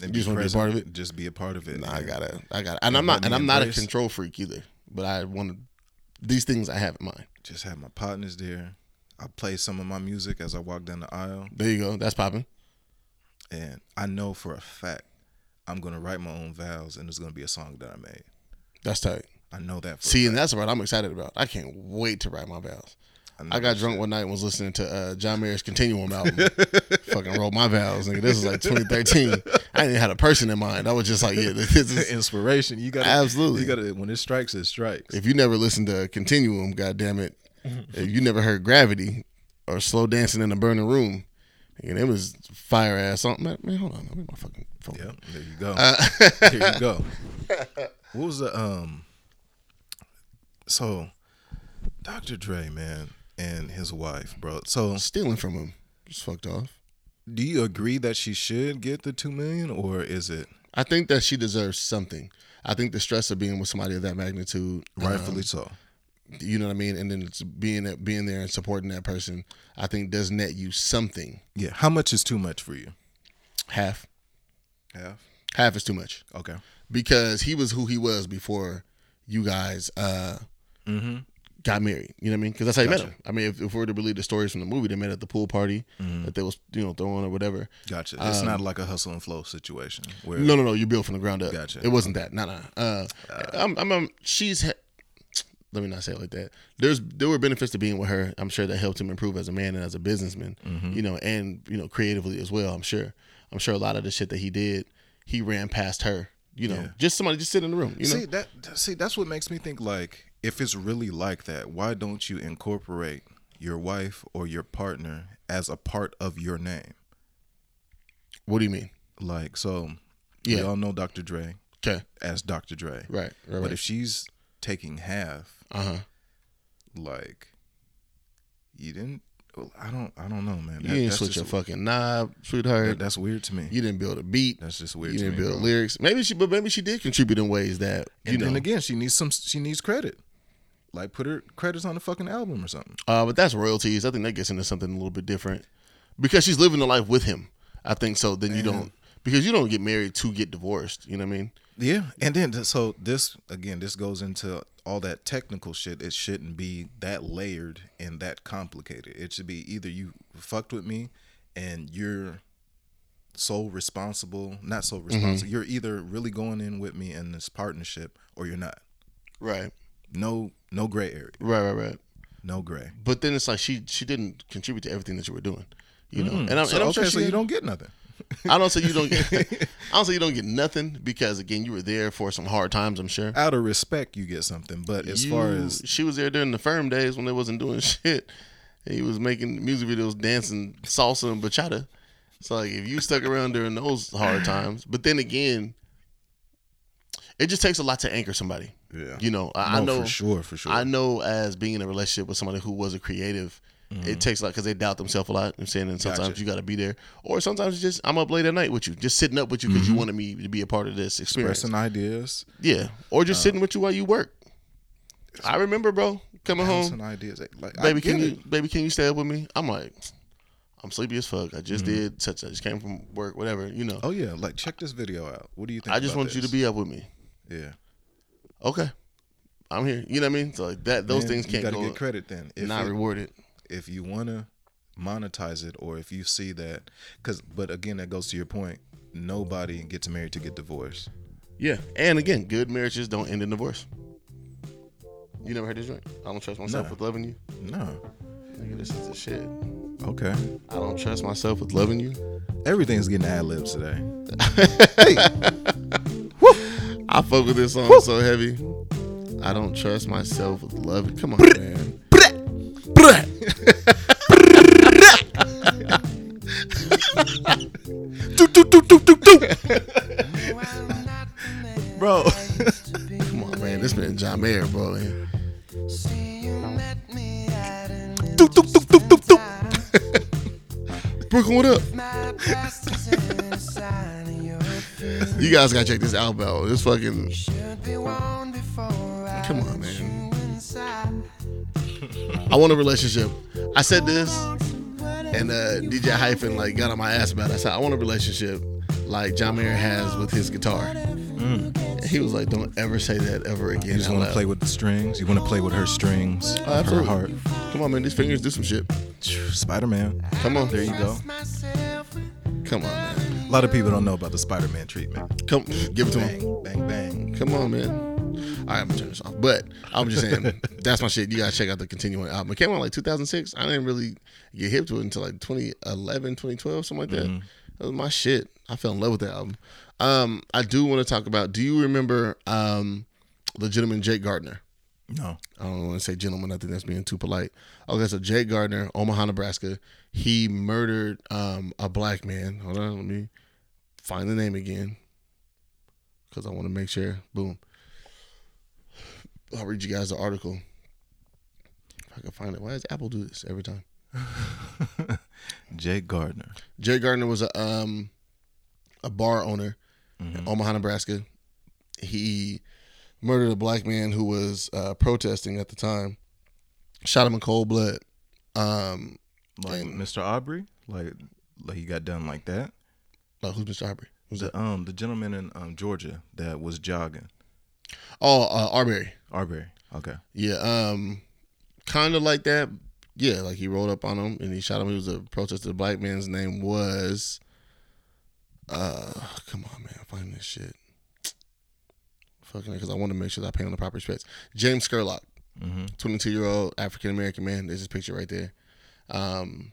And You just wanna be a part of it? Just be a part of it. Nah, I gotta, I gotta, and Yeah, I'm not, and I'm not a control freak either. But I want to. These things I have in mind. Just have my partners there. I play some of my music as I walk down the aisle. There you go. That's popping. and I know for a fact I'm gonna write my own vows, and it's gonna be a song that I made. That's tight. I know that. For See, and that's what I'm excited about. I can't wait to write my vows. I got drunk shit. one night and was listening to uh, John Mayer's Continuum album. Fucking wrote my vows, nigga. This was like 2013. I didn't even have a person in mind. I was just like, yeah, this is. inspiration. You got Absolutely. You got to when it strikes, it strikes. If you never listened to Continuum, goddamn it, if you never heard Gravity or Slow Dancing in a Burning Room, and it was fire ass something. Man, man, hold on, let me my fucking phone. Yep, there you go. Uh, there you go. What was the um? So, Dr. Dre, man, and his wife, bro. So, Stealing from him, just fucked off. do you agree that she should get the two million, or is it I think that she deserves something. I think the stress of being with somebody of that magnitude, rightfully um, so? you know what I mean, and then it's being being there and supporting that person, I think does net you something. Yeah. How much is too much for you? Half, Half. half is too much Okay. because he was who he was before you guys uh, got married. You know what I mean? Because that's how you met. Him. I mean, if, if we were to believe the stories from the movie, they met at the pool party Mm-hmm. that they was you know throwing or whatever. Gotcha. It's not like a hustle and flow situation where Um, No, no, no. You built from the ground up. Gotcha. It wasn't that. Nah, nah. Uh, I'm, I'm, I'm- she's. he- Let me not say it like that. There's there were benefits to being with her. I'm sure that helped him improve as a man and as a businessman. Mm-hmm. You know, and you know creatively as well. I'm sure. I'm sure a lot of the shit that he did, he ran past her. You know, Yeah. just somebody just sit in the room. You know, see that see that's what makes me think like if it's really like that why don't you incorporate your wife or your partner as a part of your name what do you mean? like so Yeah. we all know dr dre Okay, as dr dre right, right, but right. if she's taking half Uh huh. like you didn't well, i don't i don't know man You didn't switch your fucking knob, sweetheart. that- that's weird to me you didn't build a beat. that's just weird You didn't me, build bro. lyrics. Maybe she, but maybe she did contribute in ways that you and know. then again she needs some she needs credit like put her credits on the fucking album or something Uh, but that's royalties. I think that gets into something a little bit different because she's living the life with him. I think so. Then you don't because you don't get married to get divorced. You know what I mean? Yeah, and then so this again, this goes into all that technical shit. It shouldn't be that layered and that complicated. It should be either you fucked with me, and you're so responsible, not so responsible. You're either really going in with me in this partnership, or you're not. Right. No, no gray area. Right. Right. Right. No gray. But then it's like she she didn't contribute to everything that you were doing. You know, mm-hmm. and I'm, So, and I'm okay, sure so you don't get nothing. I don't say you don't get. I don't say you don't get nothing because again you were there for some hard times. I'm sure. Out of respect, you get something. But as far as she was there during the firm days when they wasn't doing shit, and he was making music videos, dancing salsa and bachata. So like, if you stuck around during those hard times, but then again, it just takes a lot to anchor somebody. Yeah. you know, I, I know for sure, for sure. I know as being in a relationship with somebody who was a creative It mm-hmm. takes a lot because they doubt themselves a lot. I'm saying, and sometimes Gotcha. you got to be there, or sometimes it's just I'm up late at night with you, just sitting up with you because you mm-hmm. wanted me to be a part of this experience. Expressing ideas, Yeah, or just uh, sitting with you while you work. I remember, bro, coming home, ideas. Like, baby, can it. you, baby, can you stay up with me? I'm like, I'm sleepy as fuck. I just mm-hmm. did such. I just came from work, whatever, you know. Oh yeah, like check this video out. What do you think? I just want you to be up with me. Yeah, Okay, I'm here. You know what I mean? So like that, those things You can't gotta go get credit then. If not it- rewarded. if you wanna monetize it, or if you see that, because but again, that goes to your point. Nobody gets married to get divorced. Yeah, and again, good marriages don't end in divorce. You never heard this joint? I don't trust myself No. with loving you. No. Nigga, this is the shit. Okay. I don't trust myself with loving you. Everything's getting ad libs today. I fuck with this song so heavy. I don't trust myself with love. Come on, man. Do, do, do, do, do, do. Bro. Come on, man. This been John Mayer, bro. Man. Do, do, do, do, do, do. Brooklyn, what up? Guys gotta check this album out. This fucking. Come on, man. I want a relationship. I said this, and uh, DJ Hyphen like got on my ass about it. I said I want a relationship like John Mayer has with his guitar. And he was like, "Don't ever say that ever again." You just want to play with the strings. You want to play with her strings, Oh, her heart. Come on, man. These fingers do some shit. Spider Man. Come on. There you go. Come on. A lot of people don't know about the Spider Man treatment. Come, give it to him. Bang, bang, bang. Come on, man. All right, I'm gonna turn this off. But I'm just saying, that's my shit. You gotta check out the Continuum album. It came out like 2006. I didn't really get hip to it until like 2011, 2012, something like that. That was my shit. I fell in love with that album. Um, I do want to talk about. Do you remember um, the gentleman Jake Gardner? No. I don't want to say gentleman. I think that's being too polite. Okay, so Jake Gardner, Omaha, Nebraska. He murdered um, a black man. Hold on, let me find the name again because I want to make sure. Boom. I'll read you guys the article. If I can find it. Why does Apple do this every time? Jake Gardner. Jake Gardner was a um a bar owner in Omaha, Nebraska. He murdered a black man who was uh, protesting at the time. Shot him in cold blood. Um, Like Mr. Aubrey? Like like he got done like that? Uh, who's Mr. Aubrey? Who's that? Um the gentleman in um Georgia that was jogging. Oh, uh, Arbery. Arbery. Okay. Yeah, um, kind of like that. Yeah, like he rolled up on him and he shot him. He was a protester. The black man's name was, uh, come on, man, find this shit. Fucking, because I want to make sure that I pay him the proper respects. James Scurlock, Mm-hmm. 22 year old African American man. There's his picture right there. Um,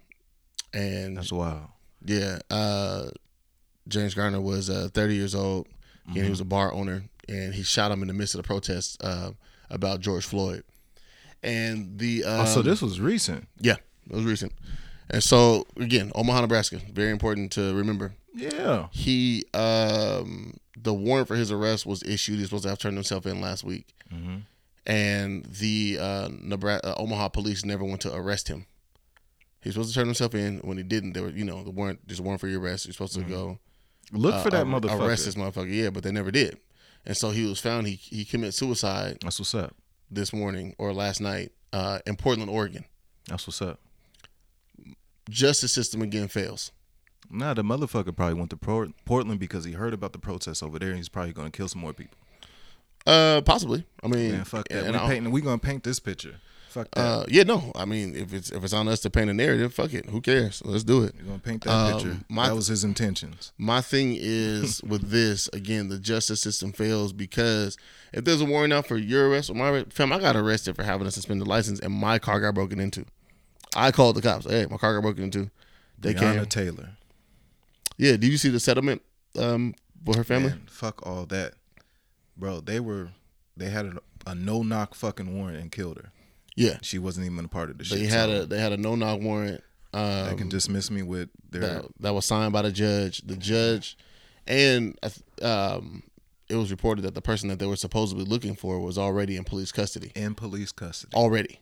and That's wild. yeah, uh, James Garner was uh, 30 years old. and he was a bar owner, and he shot him in the midst of the protests uh, about George Floyd. And the um, oh, so this was recent. yeah, it was recent. And so again, Omaha, Nebraska, very important to remember. Yeah. He um, the warrant for his arrest was issued. He's supposed to have turned himself in last week, Mm-hmm. and the uh, Nebraska, uh, Omaha police never went to arrest him. He's supposed to turn himself in. When he didn't, there were you know the warrant. There's a warrant for your arrest. You're supposed to go Look uh, for that ar- motherfucker. Arrest this motherfucker, yeah, but they never did. And so he was found. He he committed suicide That's what's up. this morning or last night uh, in Portland, Oregon. That's what's up. Justice system again fails. Nah, the motherfucker probably went to Port- Portland because he heard about the protests over there, and he's probably gonna kill some more people. Uh, possibly. I mean, Man, fuck that. We painting. We gonna paint this picture. Fuck that. Uh, yeah, no. I mean, if it's if it's on us to paint a narrative, fuck it. Who cares? Let's do it. we gonna paint that um, picture. my- that was his intentions. My thing is with this again, the justice system fails because if there's a warrant out for your arrest or my arrest, fam, I got arrested for having a suspended license and my car got broken into. I called the cops. Hey, my car got broken into. They Breonna came. Taylor. Yeah, did you see the settlement um for her family? Man, fuck all that, bro. They were. They had a, a no knock fucking warrant and killed her. Yeah, She wasn't even a part of the shit. they had so a they had a no knock warrant. Um, They can dismiss me with their. that, that was signed by the judge. The judge, and um, it was reported that the person that they were supposedly looking for was already in police custody. in police custody. Already,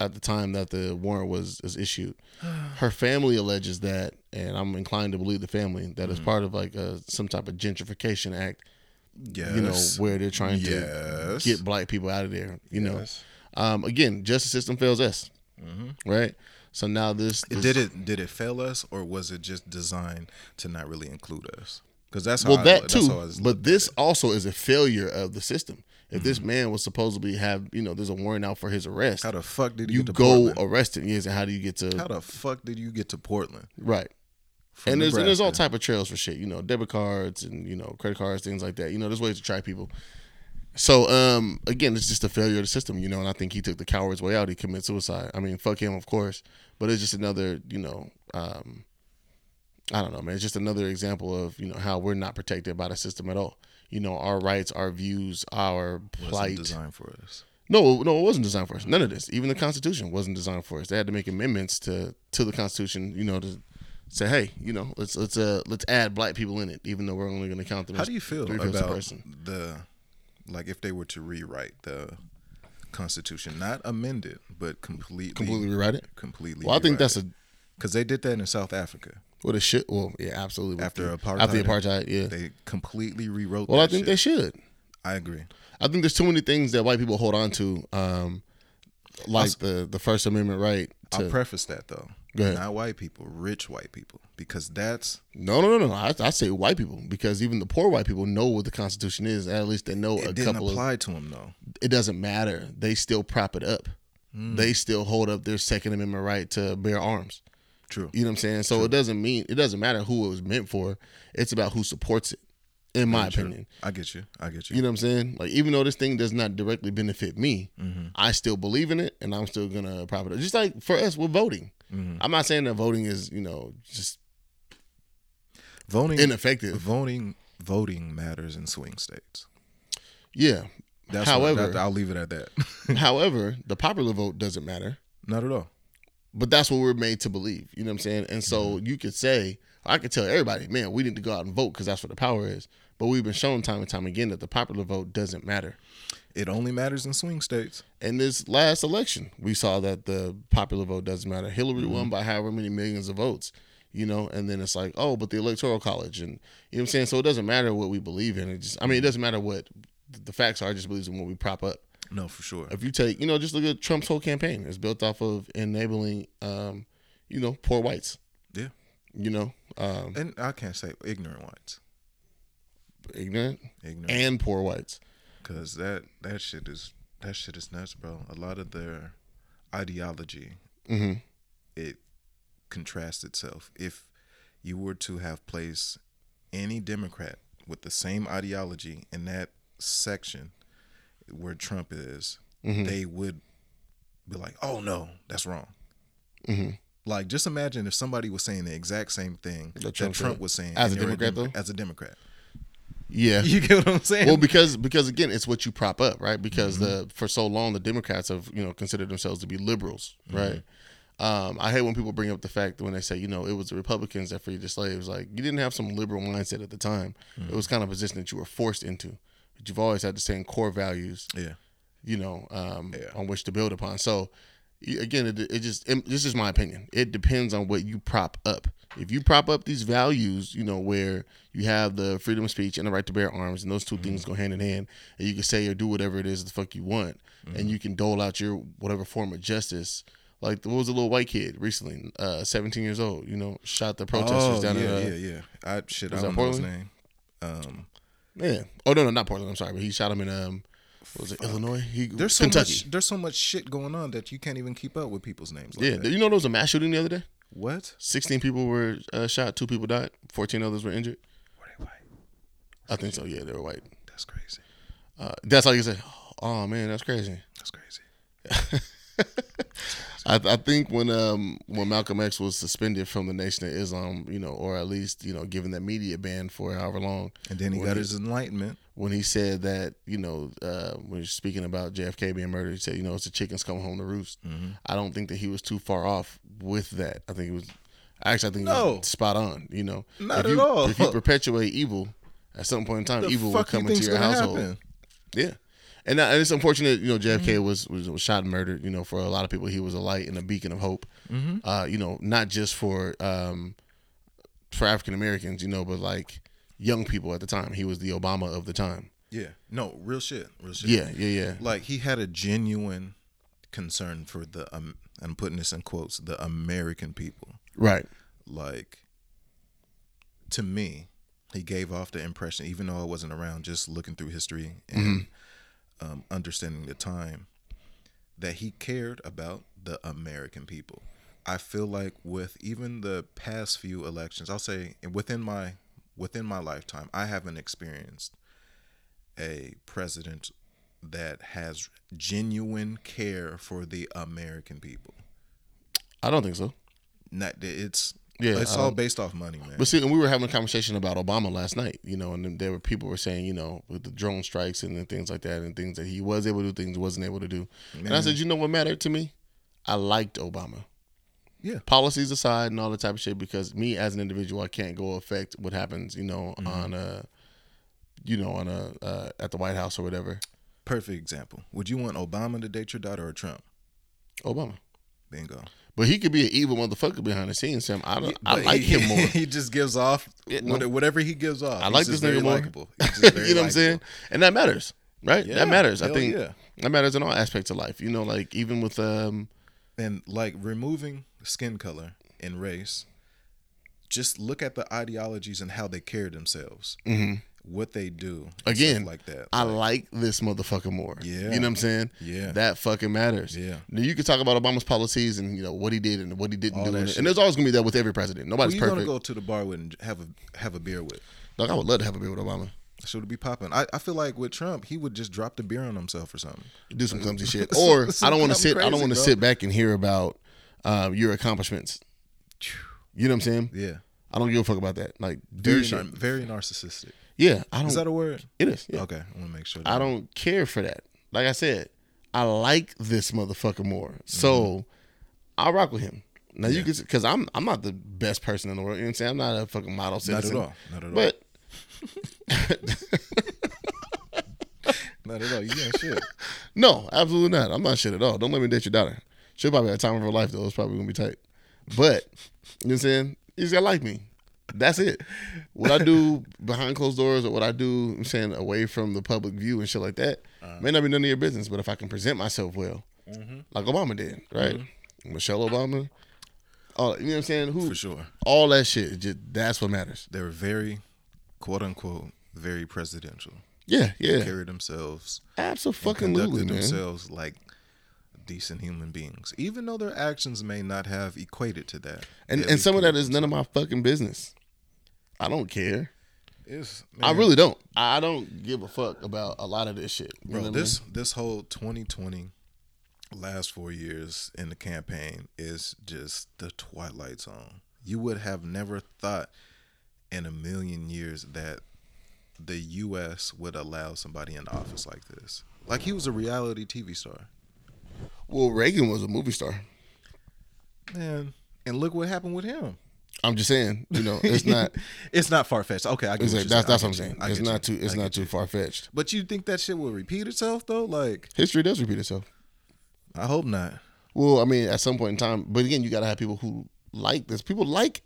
at the time that the warrant was is issued. Her family alleges that, and I'm inclined to believe the family that is part of like a, some type of gentrification act. Yes. You know where they're trying Yes. to get black people out of there. You Yes. know, um, again, justice system fails us, right? So now this, this Did it did it fail us or was it just designed to not really include us? Because that's how well I, that too but this also is a failure of the system if this Mm-hmm. man was supposedly have you know there's a warrant out for his arrest how the fuck did he you get to go Portland? arrest him yes and how do you get to How the fuck did you get to Portland? right and there's and there's all type of trails for shit you know debit cards and you know credit cards things like that you know there's ways to track people so um again it's just a failure of the system you know and i think he took the coward's way out he committed suicide i mean fuck him of course but it's just another you know um I don't know, man. It's just another example of you know how we're not protected by the system at all. You know, our rights, our views, our Wasn't plight. designed for us. No, no, it wasn't designed for us. None of this. Even the Constitution wasn't designed for us. They had to make amendments to to the Constitution. You know, to say, hey, you know, let's let's uh let's add black people in it, even though we're only going to count them. How do you feel three-fifths of a about person. the like if they were to rewrite the Constitution, not amend it, but completely Completely rewrite it. completely. Well, I think that's a because they did that in South Africa. what a shit. Well, yeah, absolutely. After the- apartheid, after apartheid, yeah. They completely rewrote. well, I think shit. they should. I agree. I think there's too many things that white people hold on to, um, like the the First Amendment right to I'll preface that though. Not white people, rich white people, because that's No, no, no, no. I, I say white people because even the poor white people know what the Constitution is. At least they know it a didn't couple of. apply to them though. It doesn't matter. They still prop it up. Hmm. They still hold up their Second Amendment right to bear arms. True. You know what I'm saying? So it doesn't mean it doesn't matter who it was meant for. It's about who supports it. In my True. opinion, I get you. I get you. you know what I'm saying? Like even though this thing does not directly benefit me, Mm-hmm. I still believe in it, and I'm still gonna prop it up. Just like for us we're voting. Mm-hmm. I'm not saying that voting is you know just voting ineffective. Voting voting matters in swing states. Yeah. That's However, what, that, I'll leave it at that. However, the popular vote doesn't matter. Not at all. But that's what we're made to believe. You know what I'm saying? And so you could say, I could tell everybody, man, we need to go out and vote because that's where the power is. But we've been shown time and time again that the popular vote doesn't matter. It only matters in swing states. In this last election, we saw that the popular vote doesn't matter. Hillary won by however many millions of votes, you know, and then it's like, oh, but the electoral college and you know what I'm saying? So it doesn't matter what we believe in. It just I mean, it doesn't matter what the facts are, it just believes in what we prop up. No, for sure. if you take, you know, just look at Trump's whole campaign. It's built off of enabling, um, you know, poor whites. Yeah. You know, um, And I can't say ignorant whites. Ignorant Ignorant. and poor whites. Cause that that shit is that shit is nuts, bro. A lot of their ideology, Mhm. it contrasts itself. If you were to have placed any Democrat with the same ideology in that section where Trump is, Mm-hmm. they would be like, "Oh no, that's wrong." Mm-hmm. Like, just imagine if somebody was saying the exact same thing That that Trump Trump, was saying As a Democrat, Demo- though? As a Democrat, Yeah. you get what I'm saying? well, because because again, it's what you prop up, right? Because Mm-hmm. the for so long the Democrats have you know considered themselves to be liberals, Mm-hmm. right? Um, I hate when people bring up the fact that when they say you know it was the Republicans that freed the slaves, like you didn't have some liberal mindset at the time. Mm-hmm. It was kind of a position that you were forced into. But you've always had the same core values yeah, you know, um, Yeah. on which to build upon. So again, it, it just it, this is my opinion. It depends on what you prop up. If you prop up these values, you know, where you have the freedom of speech and the right to bear arms, and those 2 things go hand in hand, and you can say or do whatever it is the fuck you want, and you can dole out your whatever form of justice. Like what was a little white kid recently, uh, 17 years old, you know, shot the protesters oh, down yeah, in uh, yeah, yeah. I shit, I don't that know his name. Um, yeah. Oh no, no, not Portland. I'm sorry, but he shot him in um, what was it Illinois? He there's so Kentucky. much. There's so much shit going on that you can't even keep up with people's names. Like Yeah, that. you know there was a mass shooting the other day. What? 16 people were uh, shot, two people died, 14 others were injured. Were they white? I think so. Yeah, they were white. That's crazy. Uh, that's all you can say. Oh man, that's crazy. That's crazy. I, I think when um when Malcolm X was suspended from the Nation of Islam, you know, or at least you know given that media ban for however long, And then he got his enlightenment. when he said that you know uh, when he was speaking about JFK being murdered, he said you know it's the chickens coming home to roost. Mm-hmm. I don't think that he was too far off with that. I think it was actually I think No. was spot on. You know, Not if at you, all. If you perpetuate evil, at some point in time, The evil will come into your household. happen? Yeah. And, and it's unfortunate, you know, JFK Mm-hmm. was, was was shot and murdered. You know, for a lot of people, he was a light and a beacon of hope. Mm-hmm. Uh, you know, not just for um, for African Americans, you know, but like young people at the time. He was the Obama of the time. Yeah. No, real shit. Real shit. Yeah, yeah, yeah. Like he had a genuine concern for the um I'm putting this in quotes, the American people. Right. Like to me, he gave off the impression, even though I wasn't around, just looking through history and um, understanding the time, that he cared about the American people. I feel like with even the past few elections, I'll say within my within my lifetime, I haven't experienced a president that has genuine care for the American people. I don't think so. Not it's Yeah, it's I all based off money, man. But see, and we were having a conversation about Obama last night, you know, and there were people were saying, you know, with the drone strikes and then things like that, and things that he was able to do, things he wasn't able to do. And I said, you know what mattered to me? I liked Obama. Yeah. Policies aside and all that type of shit, because me as an individual, I can't go affect what happens, you know, Mm-hmm. on a, you know, on a uh, at the White House or whatever. Perfect example. Would you want Obama to date your daughter or Trump? Obama. Bingo. But he could be an evil motherfucker behind the scenes, Sam. I don't, I But like he, him more. he just gives off no. whatever he gives off. I like this nigga more. likable. He's just very you know what I'm saying? And that matters, right? Yeah, that matters. I think yeah. that matters in all aspects of life. You know, like even with um, And like removing skin color and race, just look at the ideologies and how they carry themselves, mm-hmm. What they do, again like that. I Like, like this motherfucker more. Yeah. you know what I'm saying? Yeah. that fucking matters. Yeah. now you can talk about Obama's policies and you know what he did and what he didn't All do, and, and there's always gonna be that with every president. who Nobody's you gonna perfect. go to the bar with and have a have a beer with? Like I would love to have a beer with Obama. Should it be popping? I, I feel like with Trump, he would just drop the beer on himself or something. Do some clumsy shit, or I don't want to sit. I don't want to sit back and hear about uh, your accomplishments. You know what I'm saying? Yeah, I don't give a fuck about that. Like, dude, very nar- very narcissistic. Yeah, I don't. Is that a word? it is. Yeah. Okay, I want to make sure. I don't care for that. Like I said, I like this motherfucker more. So mm-hmm. I'll rock with him. Now you can because I'm I'm not the best person in the world. You know what I'm saying? I'm not a fucking model Not citizen. at all. Not at all. But Not at all. You ain't shit. no, absolutely not. I'm not shit at all. Don't let me date your daughter. She'll probably have a time of her life though. It's probably gonna be tight. But you know what I'm saying? You just gotta like me. That's it. What I do behind closed doors or what I do, I'm saying away from the public view and shit like that, Uh-huh. may not be none of your business. But if I can present myself well, Mm-hmm. like Obama did, right? Michelle Obama, all you know what I'm saying? Who For sure. all that shit. Just that's what matters. They were very, quote unquote, very presidential. Yeah, yeah, They Carried themselves, absolutely, conducted man. themselves like decent human beings, even though their actions may not have equated to that. And and some of that is none of my fucking business. I don't care. It's, I really don't. I don't give a fuck about a lot of this shit. You bro. know what I This this whole 2020, last four years in the campaign is just the twilight zone. You would have never thought in a million years that the U.S. would allow somebody in office like this. Like he was a reality TV star. Well, Reagan was a movie star. man. And look what happened with him. I'm just saying, you know, it's not. It's not far fetched. Okay, I get It's what like, that's that's what. I'm saying. It's you. not too. It's not too far fetched. But you think that shit will repeat itself though? Like, History does repeat itself. I hope not. Well, I mean, at some point in time, but again, you gotta have people who like this. People like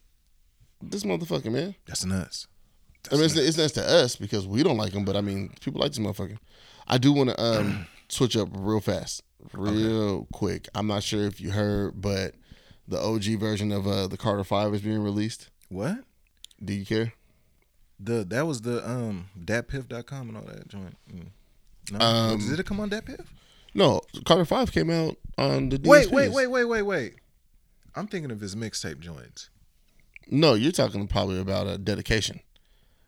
this motherfucker, man. That's nuts. I mean, it's, it's nice to us because we don't like him, but I mean, people like this motherfucker. I do want to um, switch up real fast, real quick. I'm not sure if you heard, but the OG version of uh, the Carter Five is being released. What? Do you care? The that was the um datpiff.com and all that joint. Mm. No, Um, did it come on datpiff? No, Carter Five came out on the. Wait, DSPs. wait, wait, wait, wait, wait. I'm thinking of his mixtape joints. No, you're talking probably about a dedication.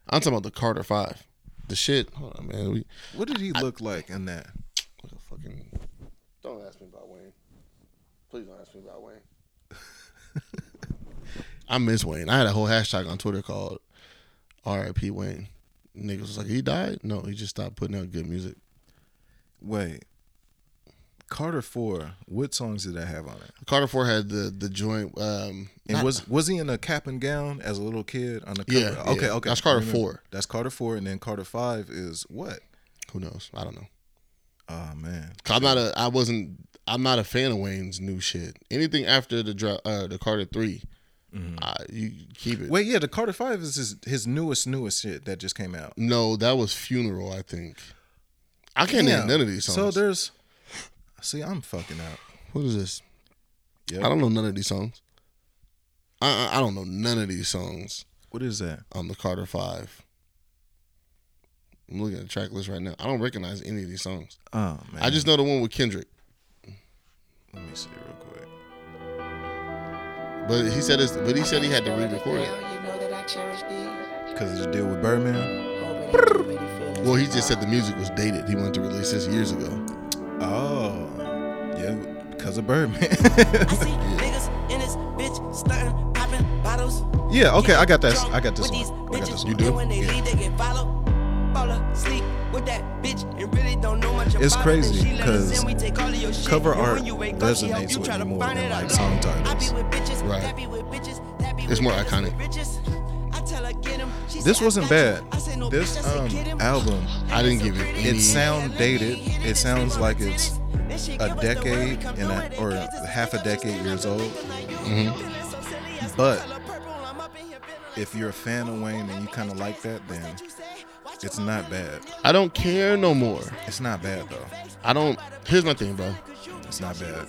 I'm talking about the Carter Five. The shit. Hold on, man. We What did he look like in that? what the fucking. Don't ask me about Wayne. Please don't ask me about Wayne. I miss Wayne. I had a whole hashtag on Twitter called R.I.P. Wayne. Niggas was like, he died? No, he just stopped putting out good music. Wait. Carter Four. What songs did that have on it? Carter Four had the the joint. Um, And not- was was he in a cap and gown as a little kid on the cover? Yeah, Okay, yeah. okay. That's Carter four. That's Carter Four, and then Carter Five is what? who knows? I don't know. Oh man, I'm not a. I wasn't. I'm not a fan of Wayne's new shit. Anything after the uh, the Carter 3 uh, you keep it. Wait, yeah, the Carter Five is his, his newest newest shit that just came out. No, that was Funeral. I think. I can't Yeah. name none of these songs. So there's. See, I'm fucking out. what is this? Yep. I don't know none of these songs. I, I I don't know none of these songs What is that? on the Carter Five. I'm looking at the track list right now. I don't recognize any of these songs. Oh man. I just know the one with Kendrick. let me see real quick. But he said this. But he said he had to re-record it. Because of the deal with Birdman. Well, he just said the music was dated. He wanted to release this years ago. Oh, yeah, because of Birdman. I see niggas in this bitch stunting, popping bottles. yeah, okay, I got that. I got this with these one. I got this bitches, one. You do? And It's crazy it. Then she let us 'cause in, we take all of your shit. cover art when you wake up, she help resonates with me more find than, like, song titles. Right. that be with bitches, that be It's more iconic. with bitches. I tell her, get 'em. She This wasn't bad. I say, no, This bitch, I say, um album, I didn't give it any. it sound dated. It sounds like it's a decade and a, or half a decade years old. Mm-hmm. But if you're a fan of Wayne and you kind of like that, then it's not bad. I don't care no more. It's not bad though. I don't. Here's my thing, bro. It's not bad.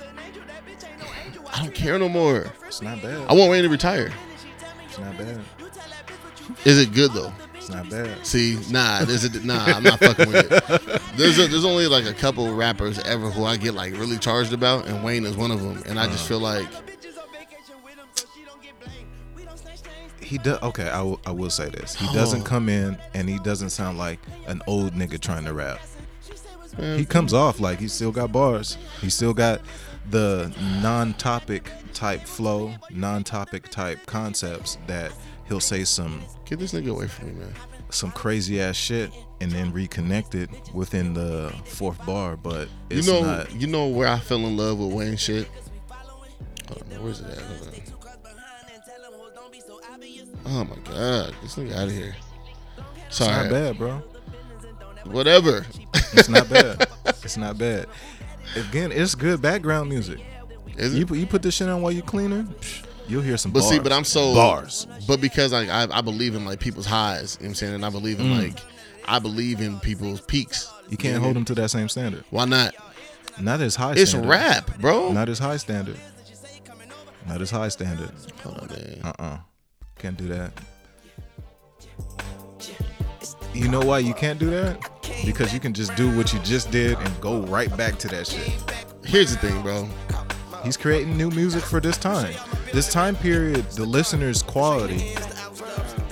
I don't care no more. It's not bad. I want Wayne to retire. It's not bad. Is it good though? It's not bad. See, nah, there's a nah. I'm not fucking with it. There's a, there's only like a couple rappers ever who I get like really charged about, and Wayne is one of them. And I just uh-huh. feel like He does. Okay, I, w- I will say this. He doesn't oh. come in and he doesn't sound like an old nigga trying to rap. He mm-hmm. comes off like he still got bars. He still got the non-topic type flow, non-topic type concepts that he'll say some get this nigga away from me, man. some crazy ass shit and then reconnect it within the fourth bar. But it's you know, not. you know where I fell in love with Wayne shit. Hold on, where's it at? Hold on. Oh my god, this nigga out of here. It's not bad, bro. whatever. It's not bad. it's not bad. Again, it's good background music. Is You it? put you put this shit on while you're cleaning, psh, you'll hear some. But bars. see, but I'm so bars. But because like I, I believe in like people's highs, you know what I'm saying, and I believe in like I believe in people's peaks. Mm. You can't hold them to that same standard. Why not? Not as high. It's standard. rap, bro. Not as high standard. Not as high standard. Hold on, man. Uh uh Can't do that. You know why you can't do that? Because you can just do what you just did and go right back to that shit. Here's the thing, bro. He's creating new music for this time. This time period, the listener's quality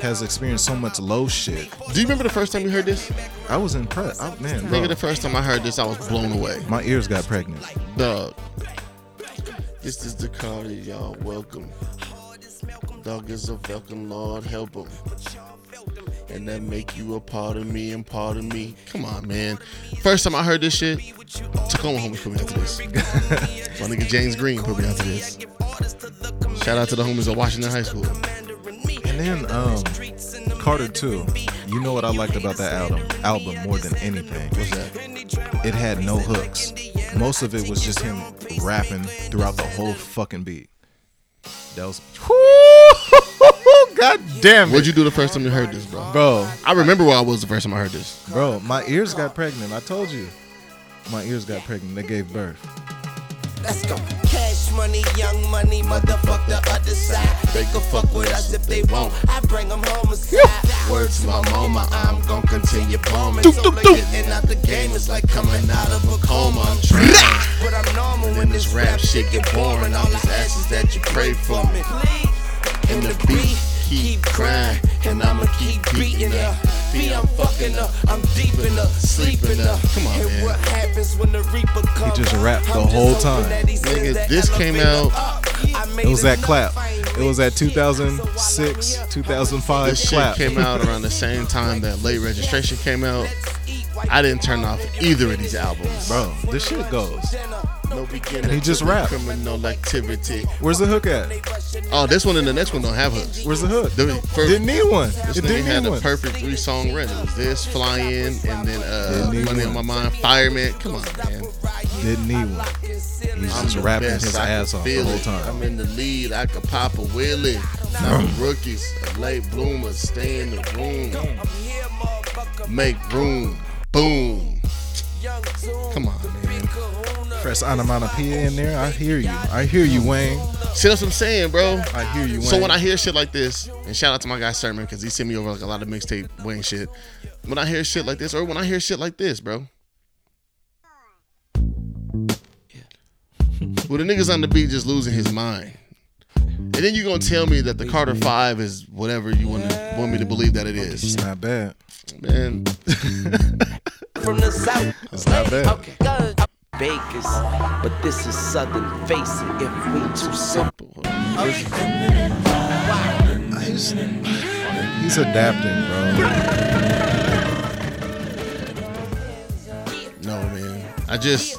has experienced so much low shit. Do you remember the first time you heard this? I was impressed. I, man, bro, Nigga, the first time I heard this, I was blown away. my ears got pregnant. Dog. This is the Cardi, y'all. Welcome. Dog is a Falcon, Lord help him. And that make you a part of me and part of me. Come on, man. First time I heard this shit, Tacoma homies put me onto this. My nigga James Green put me onto this. Shout out to the homies at Washington High School. And then um Carter Two. You know what I liked about that album album more than anything? What's that? It had no hooks. Most of it was just him rapping throughout the whole fucking beat. That was God damn What'd you do the first time you heard this, bro? Bro, I remember where I was the first time I heard this. bro, my ears got pregnant. I told you. My ears got pregnant. They gave birth. Let's go. Cash money, young money, motherfuck the other side. They can fuck with us if they want. I bring them home aside. Word to my mama, I'm gon' continue bombing. Doop, So doop, like doop. getting out the game is like coming out of a coma. I'm trying. But I'm normal When this rap shit get boring, all these asses that you pray for me. And the beat keep crying, and I'ma keep beating her. Be I'm fucking up, I'm deep in her, sleeping her. Come on, and man. what happens when the reaper comes? just rapped the whole time. he Nigga, this came out- up. I made It was that clap. It was that 2006, 2005 This shit clap. came out around the same time that late registration came out. I didn't turn off either of these albums. Bro, this shit goes. No beginning. He just rapped. Criminal activity. Where's the hook at? Oh, this one and the next one don't have hooks. Where's the hook? The first- Didn't need one. This It didn't had need a one. perfect three song run. It was this, Fly In, and then uh, Money on My. Mind, Fireman. Come on, man. Didn't need one. He's I'm just rapping best, his I ass off the whole it. time. I'm in the lead. I could pop a wheelie. Now the rookies, late bloomers, stay in the room. Make room. Boom. Come on, man. Press onomatopoeia in there. I hear you. I hear you, Wayne. See, that's what I'm saying, bro. I hear you, Wayne. So when I hear shit like this, and shout out to my guy Sermon because he sent me over like a lot of mixtape Wayne shit. When I hear shit like this, or when I hear shit like this, bro. Well, the niggas on the beat just losing his mind. And then you gonna tell me that the Carter Five is whatever you want to want me to believe that it it's not bad. man. from the south. It's not bad. Okay, go. Bakers, but this is Southern Face it. If we too simple. He's, he's adapting, bro. No, man. I just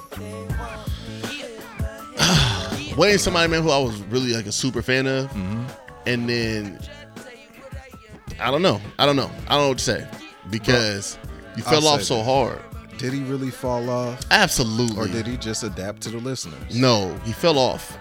Wayne's somebody, man, who I was really like a super fan of, Mm-hmm. and then I don't know. I don't know. I don't know what to say because you I'll fell off so that. hard. Did he really fall off, Absolutely. or did he just adapt to the listeners? No, he fell off.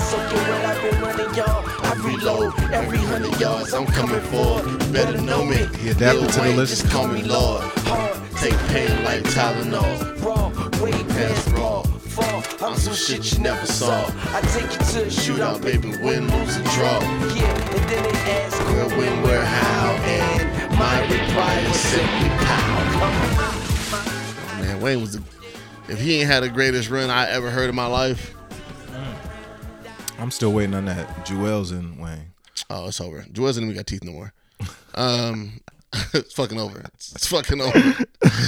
Soaking what I've been running, y'all. I reload every hundred yards. I'm coming for. Better know me. He adapted to the Wayne, listeners. Just call me Lord. Hard, take pain like Tylenol. Raw, way past raw. Fall, I'm some shit you never saw. I take you to a shootout, baby. Win, lose, or draw. Yeah, and then they ask where, when, where, how, and my reply was simply pow. Man, Wayne was the if he ain't had the greatest run I ever heard in my life. I'm still waiting on that. Juelz and Wayne. Oh, it's over. Juelz ain't even got teeth no more. Um, it's fucking over. It's fucking over.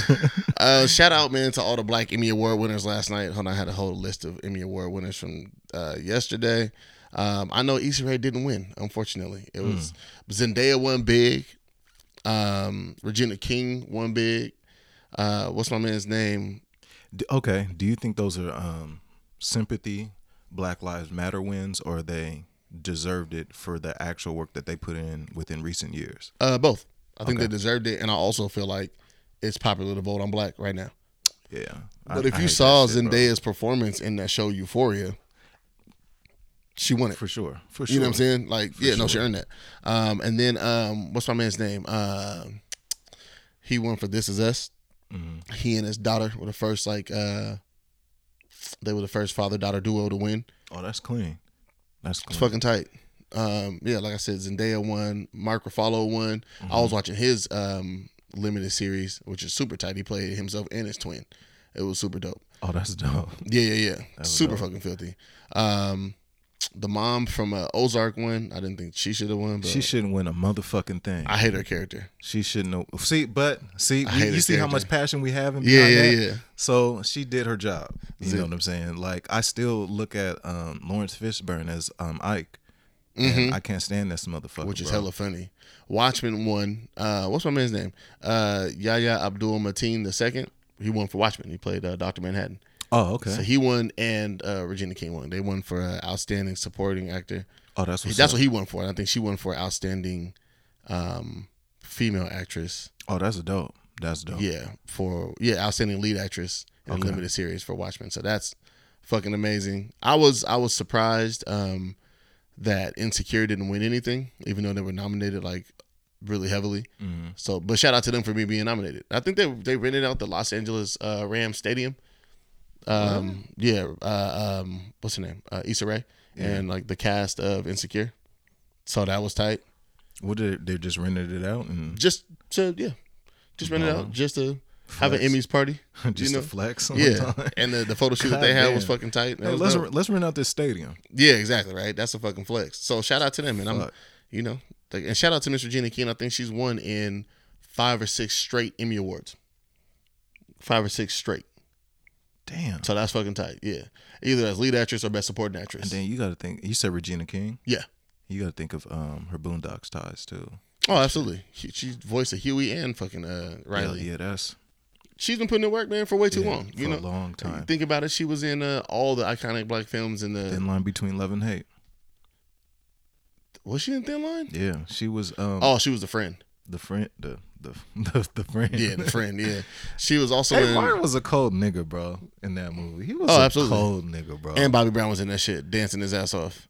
uh, shout out, man, to all the Black Emmy Award winners last night. Hold on, I had a whole list of Emmy Award winners from uh, yesterday. Um, I know Issa Rae didn't win, unfortunately. It was Zendaya won big. Um, Regina King won big. Uh, what's my man's name? D- okay. Do you think those are um, sympathy, Black Lives Matter wins, or they deserved it for the actual work that they put in within recent years? Uh, both. I think Okay. they deserved it, and I also feel like it's popular to vote on black right now. Yeah. I- But if you saw shit, bro. Zendaya's performance in that show Euphoria, she won it. for sure, for sure, You know what I'm saying? Like, yeah, no, she earned that. Um, and then um, what's my man's name? Um he won for This Is Us. Mm-hmm. He and his daughter were the first like uh, they were the first father daughter duo to win. Oh, that's clean. That's clean. It's fucking tight. Um, yeah, like I said, Zendaya won, Mark Ruffalo won. I Mm-hmm. was watching his um, limited series, which is super tight. He played himself and his twin. It was super dope. oh, that's dope. Yeah, yeah, yeah. Super dope. fucking filthy. Um, the mom from uh, Ozark won. I didn't think she should have won, but She shouldn't win a motherfucking thing. I hate her character. She shouldn't have. See, but see, we- you see how much passion we have in Yeah, yeah, that? yeah. So she did her job. You See. know what I'm saying? Like I still look at um, Laurence Fishburne as um, Ike, Mhm. and I can't stand this motherfucker. which is bro. hella funny. Watchmen won. Uh, what's my man's name? Uh, Yahya Abdul Mateen the second. He won for Watchmen. He played uh, Doctor Manhattan. Oh, okay. So he won, and uh, Regina King won. They won for uh, outstanding supporting actor. oh, that's what's That's up. what he won for. And I think she won for outstanding um, female actress. Oh, that's dope. That's dope. Yeah, for yeah, outstanding lead actress in Okay. a limited series for Watchmen. So that's fucking amazing. I was I was surprised um, that Insecure didn't win anything, even though they were nominated like really heavily. Mm-hmm. So, but shout out to them for me being nominated. I think they they rented out the Los Angeles uh, Rams Stadium. Um, yeah, uh, um, what's her name? Uh, Issa Rae and like the cast of Insecure. So that was tight. What did they just rented it out and Just to yeah, just rent it out just to have an Emmys party. just you know? to flex? Yeah, time? and the, the photo shoot that they had was fucking tight. Hey, let's dope. let's rent out this stadium. yeah, exactly right. That's a fucking flex. So shout out to them, and I'm, you know, like, and shout out to Miss Regina King. I think she's won in five or six straight Emmy awards. Five or six straight. Damn. So that's fucking tight. Yeah, either as lead actress or best supporting actress. And then you got to think. You said Regina King. yeah. You got to think of um her Boondocks ties too. Oh, absolutely. She, she's voiced of Huey and fucking uh, Riley. Yeah, yeah, that's she's been putting in work, man, for way too Yeah, long. You for know, a long time. Think about it. She was in uh, all the iconic black films in the. Thin line between love and hate. was she in Thin Line? Yeah, she was. Um, Oh, she was the friend. the friend, the the the, the friend. Yeah, the friend. Yeah, she was also Hey, in. Martin was a cold nigga, bro. In that movie, he was Oh, a absolutely. cold nigga, bro. And Bobby Brown was in that shit, dancing his ass off.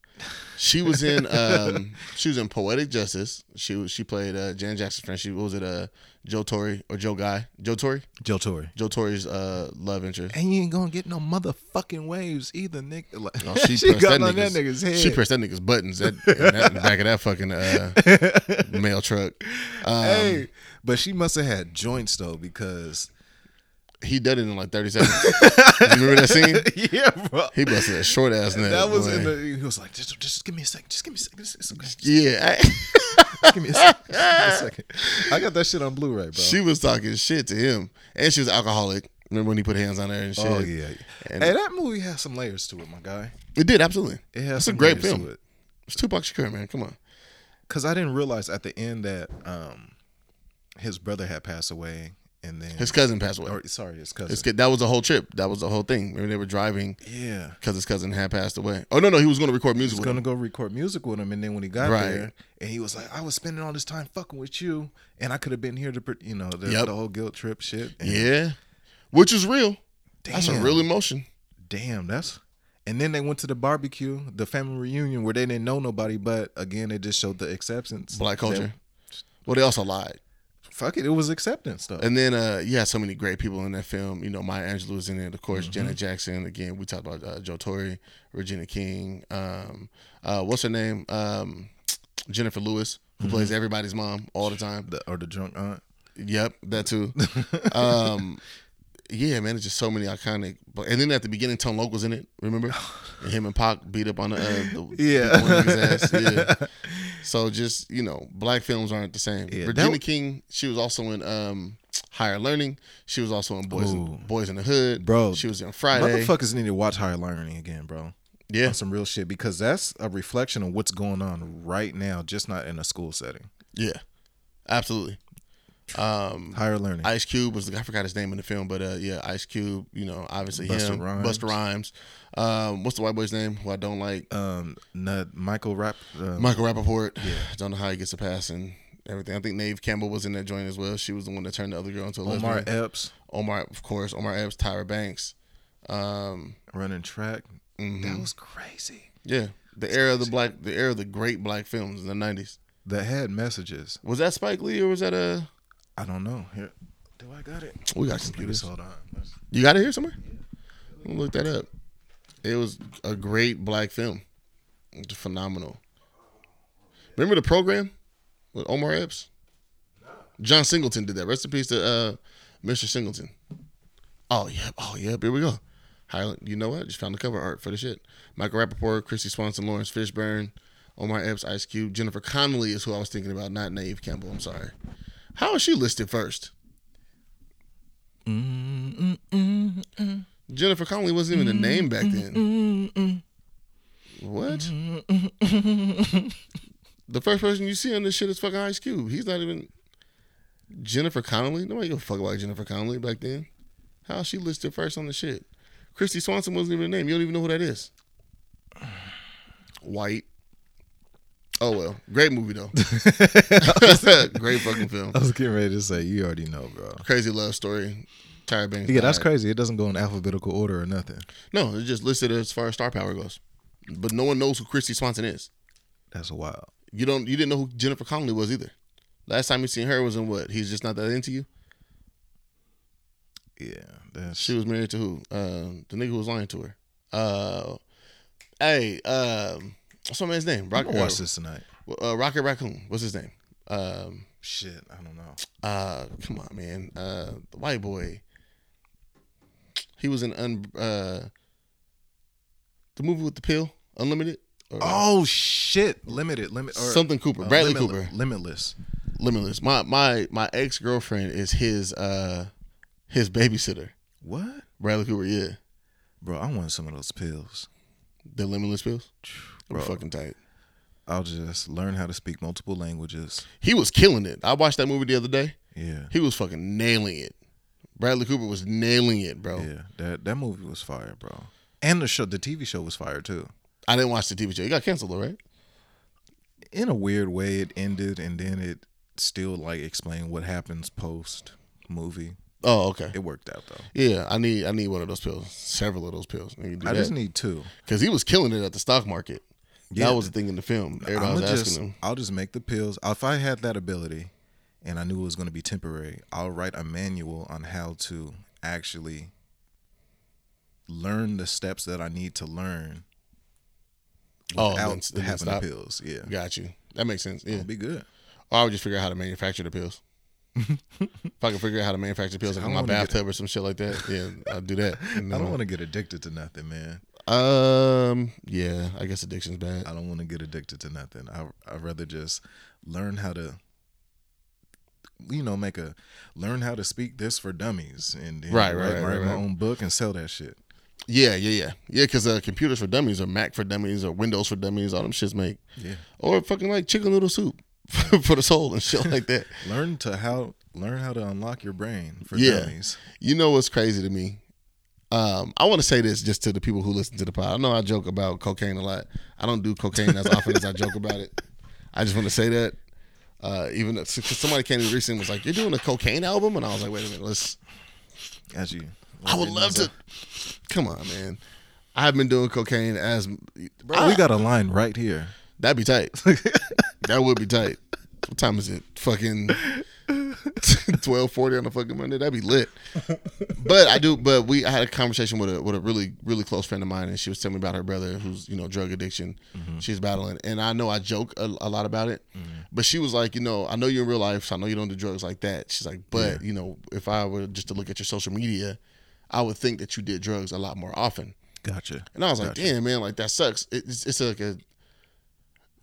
She was in um she was in Poetic Justice. She was she played uh Jan Jackson's friend. She what was it uh Joe Torry or Joe Guy? Joe Torry? Joe Torry. Joe Torry's uh love interest. And you ain't gonna get no motherfucking waves either, nigga. Like, No, she, she, pressed got that on that nigga's, nigga's head. She pressed that nigga's buttons that, in that in the back of that fucking uh, mail truck. Um, hey, but she must have had joints though, because He did it in like 30 seconds. you remember that scene? yeah, bro. He busted a short ass nut. that was boy. in the. He was like, just, just give me a second. Just give me a second. It's, it's okay. Just Yeah. give me a second. Just give me a second. I got that shit on Blu-ray, bro. she was talking shit to him. And she was alcoholic. Remember when he put hands on her and shit? oh yeah. And- hey, that movie has some layers to it, my guy. It did, absolutely. It has It's a some great layers film. to it. It's Tupac Shakur, man. Come on. Cause I didn't realize at the end that um his brother had passed away, and then His cousin passed away. Or, sorry, his cousin. His that was the whole trip. That was the whole thing. Remember they were driving yeah. because his cousin had passed away. Oh no, no, he was going to record music He was gonna go record music with him, and then when he got Right. there, and he was like, "I was spending all this time fucking with you, and I could have been here to, you know, the, Yep. the whole guilt trip shit." And Yeah, which is real. That's a real emotion. damn, that's. And then they went to the barbecue, the family reunion, where they didn't know nobody, but again, they just showed the acceptance. Black That- culture. Well, they also lied. Fuck it, it was acceptance though. And then uh, you had so many great people in that film. You know, Maya Angelou was in it. Of course, Mm-hmm. Janet Jackson. Again, we talked about uh, Joe Torry, Regina King. Um, uh, what's her name? Um, Jennifer Lewis, who Mm-hmm. plays everybody's mom all the time. the, or the drunk aunt. Yep, that too. um, yeah, man, it's just so many iconic. But and then at the beginning, Tone Loc was in it. Remember, and him and Pac beat up on the, uh, the Yeah. beat one ass. Yeah. So just you know, black films aren't the same. Yeah, Regina that- King, she was also in um, Higher Learning. She was also in Boys Ooh. in, Boys in the Hood. Bro, she was in Friday. Motherfuckers need to watch Higher Learning again, bro. Yeah, On some real shit because that's a reflection of what's going on right now, just not in a school setting. yeah, absolutely. Um, Higher Learning. Ice Cube was the I forgot his name in the film, but uh, yeah, Ice Cube. You know, obviously Busta him, Rhymes. Busta Rhymes. Um, what's the white boy's name? Who I don't like. um, not Michael Rap. Uh, Michael Rappaport. Yeah, don't know how he gets a pass and everything. I think Neve Campbell was in that joint as well. She was the one that turned the other girl into a Omar lesbian. Epps Omar, of course. Omar Epps, Tyra Banks. Um, running track. mhm. That was crazy. yeah, the era of the black, the era of the great black films in the nineties. That had messages. Was that Spike Lee or was that a? I don't know. Here, do I got it? We got Computers. Hold on. Let's- You got it here somewhere. We'll look that up. It was a great black film. It's phenomenal. Remember the program with Omar Epps? John Singleton did that. Rest in peace to uh, Mr. Singleton. Oh yeah, oh yeah. Here we go. Highland, you know what? Just found the cover art for the shit. Michael Rappaport, Christy Swanson, Laurence Fishburne, Omar Epps, Ice Cube, Jennifer Connelly is who I was thinking about, not Neve Campbell. I'm sorry. How is she listed first? Jennifer Connelly wasn't even a name back then. What? the first person you see on this shit is fucking Ice Cube. He's not even Jennifer Connelly. Nobody give a fuck about Jennifer Connelly back then. How is she listed first on the shit? Christy Swanson wasn't even a name. You don't even know who that is. White. Oh well, great movie though. great fucking film. I was getting ready to say you already know, bro. Crazy love story. Tyra Banks. Yeah, that's crazy. It doesn't go in alphabetical order or nothing. No, it's just listed as far as star power goes. But no one knows who Christy Swanson is. That's wild. You don't. You didn't know who Jennifer Connelly was either. Last time you seen her was in what? He's just not that into you. Yeah, that's She was married to who? Uh, the nigga who was lying to her. Uh, hey, um, what's my man's name? I'm Rock, gonna watch this tonight. Uh, Rocket Raccoon. What's his name? Um, Shit, I don't know. uh, come on, man. Uh, the white boy. He was in un, uh, the movie with the pill, Unlimited. Or Oh shit, limited, limit or Something Cooper, uh, Bradley Limit- Cooper. limitless. Limitless. My my my ex girlfriend is his uh his babysitter. What, Bradley Cooper, yeah. bro? I want some of those pills. The limitless pills. Bro. fucking tight. I'll just learn how to speak multiple languages. He was killing it. I watched that movie the other day. Yeah, He was fucking nailing it. Bradley Cooper was nailing it, bro. Yeah, that that movie was fire, bro. And the show, the TV show was fire too. I didn't watch the TV show. It got canceled though, right? In a weird way, it ended, and then it still like explained what happens post movie. Oh, okay. It worked out though. Yeah, I need I need one of those pills. Several of those pills. I just need two. because he was killing it at the stock market. Yeah. That was the thing in the film. Everybody I'ma was asking just, him. I'll just make the pills. If I had that ability, and I knew it was going to be temporary, I'll write a manual on how to actually learn the steps that I need to learn Oh, without then- then having the pills. Yeah, Got you. That makes sense. Yeah. it'll be good. Or I would just figure out how to manufacture the pills. if I could figure out how to manufacture pills like in my bathtub or some shit like that, yeah, I'll do that. I don't want to get addicted to nothing, man. Um. Yeah. I guess addiction's bad. I don't want to get addicted to nothing. I I'd rather just learn how to you know, make a learn how to speak this for dummies and then Right, write, right, write right, my own book and sell that shit. Yeah. Yeah. Yeah. Yeah. Because uh, computers for dummies or Mac for dummies or Windows for dummies, all them shits make. Yeah. Or fucking like chicken noodle soup for the soul and shit like that. Learn to how learn how to unlock your brain for Yeah. dummies. You know what's crazy to me? Um, I want to say this just to the people who listen to the pod. I know I joke about cocaine a lot. I don't do cocaine as often as I joke about it. I just want to say that. Uh, even though, 'cause somebody came in recently and was like, "You're doing a cocaine album," and I was like, "Wait a minute, let's." As you I would love to. Come on, man. I've been doing cocaine as Bro, we got a line right here. That'd be tight. that would be tight. What time is it? Fucking twelve forty on a fucking Monday. That'd be lit. But I do. But we I had a conversation with a with a really really close friend of mine, and she was telling me about her brother who's you know drug addiction. Mm-hmm. She's battling, and I know I joke a, a lot about it. Mm-hmm. But she was like, you know, I know you're in real life, so I know you don't do drugs like that. She's like, but you know, if I were just to look at your social media, I would think that you did drugs a lot more often. Gotcha. And I was like, Gotcha. damn, man, like that sucks. It- It's, it's like a,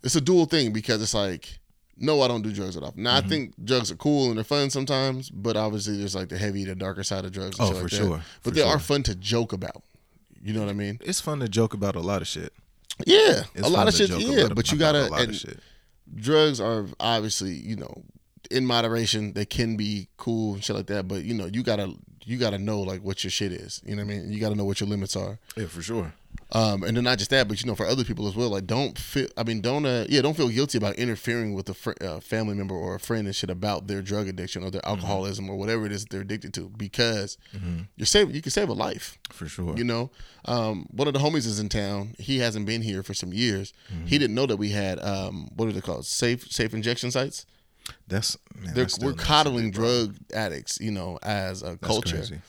it's a dual thing because it's like, no, I don't do drugs at all. Now Mm-hmm. I think drugs are cool and they're fun sometimes, but obviously there's like the heavy, the darker side of drugs. And Oh, for like that. sure, But for they are fun to joke about. You know what I mean? It's fun to joke about a lot of shit. Yeah, It's a lot of shit. Yeah, about- but you gotta. a lot of and shit. Drugs are obviously, you know, in moderation. They can be cool and shit like that, but you know, you gotta you gotta know like what your shit is. You know what I mean? You gotta know what your limits are. Yeah, for sure. Um, and then not just that, but you know, for other people as well, like don't feel. I mean, don't uh, yeah, don't feel guilty about interfering with a fr- uh, family member or a friend and shit about their drug addiction or their Mm-hmm. alcoholism or whatever it is they're addicted to, because you're saving. You can save a life. For sure. You know, um, one of the homies is in town. He hasn't been here for some years. Mm-hmm. He didn't know that we had um, what are they called? Safe safe injection sites. That's man, They're, I still we're coddling drug addicts, you know, as a That's culture. crazy.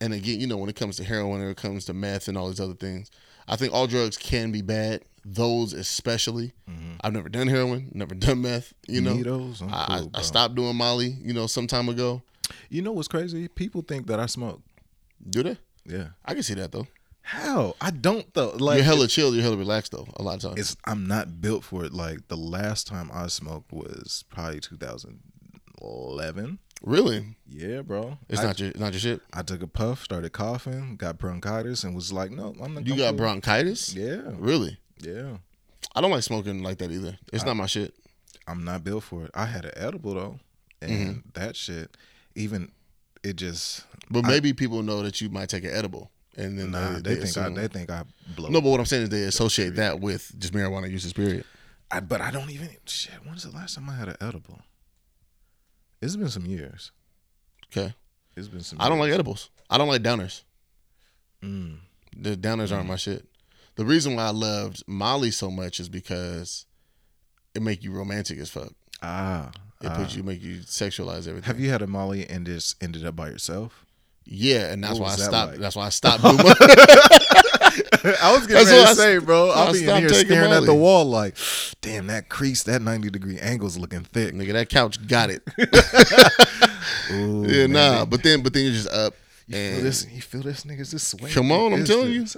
And again, you know, when it comes to heroin or it comes to meth and all these other things, I think all drugs can be bad. Those especially. Mm-hmm. I've never done heroin, never done meth. You know, Needles, I'm I, I- I stopped doing Molly. You know, some time ago. You know what's crazy? People think that I smoke. Do they? Yeah. I can see that though. How? I don't though. Like you're hella chill. You're hella relaxed though. A lot of times. it's I'm not built for it. Like the last time I smoked was probably 2011. really, Yeah, bro. it's I, not your not your shit. I took a puff, started coughing, got bronchitis, and was like, no, I'm not. You got bronchitis? Yeah, Really? yeah. I don't like smoking like that either. It's not my shit. I'm not built for it. I had an edible though, and Mm-hmm. that shit, even it just But maybe people know that you might take an edible, and then nah. They, think I they think I blow. No, but what I'm saying is they associate that with just marijuana uses. Period. I, but I don't even shit. When's the last time I had an edible? It's been some years. Okay. It's been some. I don't like edibles. I don't like downers. Mm. The downers aren't my shit. The reason why I loved Molly so much is because it make you romantic as fuck. Ah, It ah. puts you make you sexualize everything. Have you had a Molly and just ended up by yourself? Yeah, and that's What why I stopped. like? That's why I stopped I was That's getting ready what to I- say, bro. I'll be in here staring at the wall like, damn, that crease, that 90 degree angle's looking thick. nigga. That couch got it. Ooh, yeah, man, nah. But then, but then you're just up. you feel And this, you feel this nigga's just swing. Come on, I'm telling you.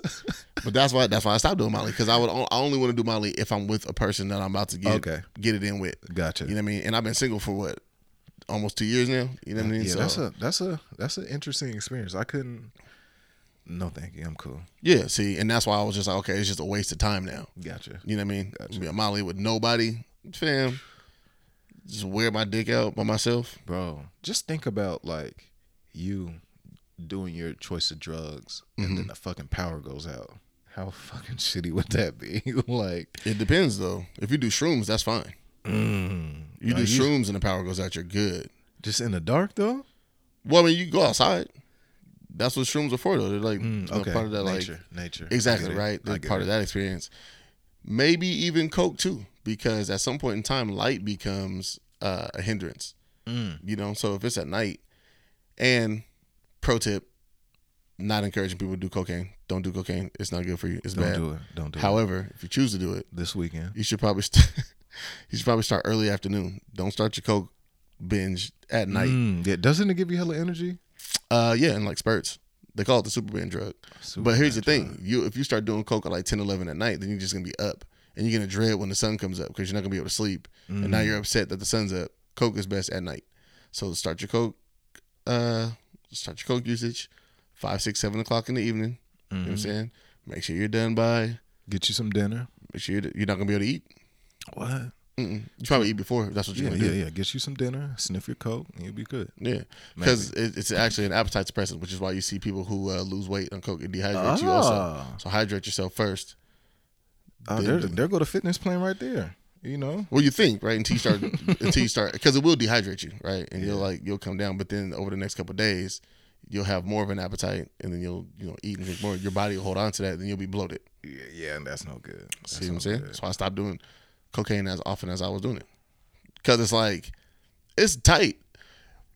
But that's why that's why I stopped doing Molly because I would I only want to do Molly if I'm with a person that I'm about to get Okay. get it in with. Gotcha. You know what I mean? And I've been single for what almost two years now. You know what I mean? yeah, So, that's a that's a that's an interesting experience. I couldn't. No, thank you. I'm cool. yeah. See, and that's why I was just like, okay, it's just a waste of time now. Gotcha. You know what I mean? Be a Molly with nobody, fam. Just wear my dick out by myself. Bro, just think about like you doing your choice of drugs and Mm-hmm. then the fucking power goes out. How fucking shitty would that be? like, It depends though. If you do shrooms, that's fine. You do you- shrooms and the power goes out, you're good. just in the dark though. Well, I mean, you go outside. That's what shrooms are for, though. They're like know, Okay, part of that, nature, like nature. Exactly right. They're part it. of that experience. Maybe even coke too, because at some point in time, light becomes uh, a hindrance. Mm. You know, so if it's at night, and pro tip, not encouraging people to do cocaine. Don't do cocaine. It's not good for you. It's bad. Don't bad. do it. Don't do it. However, if you choose to do it, This weekend. you should probably st- you should probably start early afternoon. Don't start your coke binge at night. Mm, yeah, doesn't it give you hella energy? Uh, yeah, and like spurts. They call it the Superman drug. but here's the thing: you if you start doing coke at like 10, 11 at night, then you're just gonna be up, and you're gonna dread when the sun comes up because you're not gonna be able to sleep, and Mm. now you're upset that the sun's up. Coke is best at night, so start your coke. Uh, start your coke usage, five, six, seven o'clock in the evening. You know what I'm Mm-hmm. saying? Make sure you're done by. Get you some dinner. Make sure you're, you're not gonna be able to eat. What? Mm-mm. You probably eat before. If that's what you're Yeah, gonna yeah, do. yeah. Get you some dinner. Sniff your coke, and you'll be good. Yeah, because it, it's actually an appetite suppressant, which is why you see people who uh, lose weight on coke. It dehydrates you also. Ah. So hydrate yourself first. Oh, there, there go the fitness plan right there. You know. Well, you think right until you start until you start because it will dehydrate you, right? And you'll like you'll come down, but then over the next couple of days, you'll have more of an appetite, and then you'll you know eat and drink more. Your body will hold on to that, then you'll be bloated. Yeah, yeah, and that's no good. That's See what I'm saying? good. So I stopped doing cocaine as often as I was doing it because it's like it's tight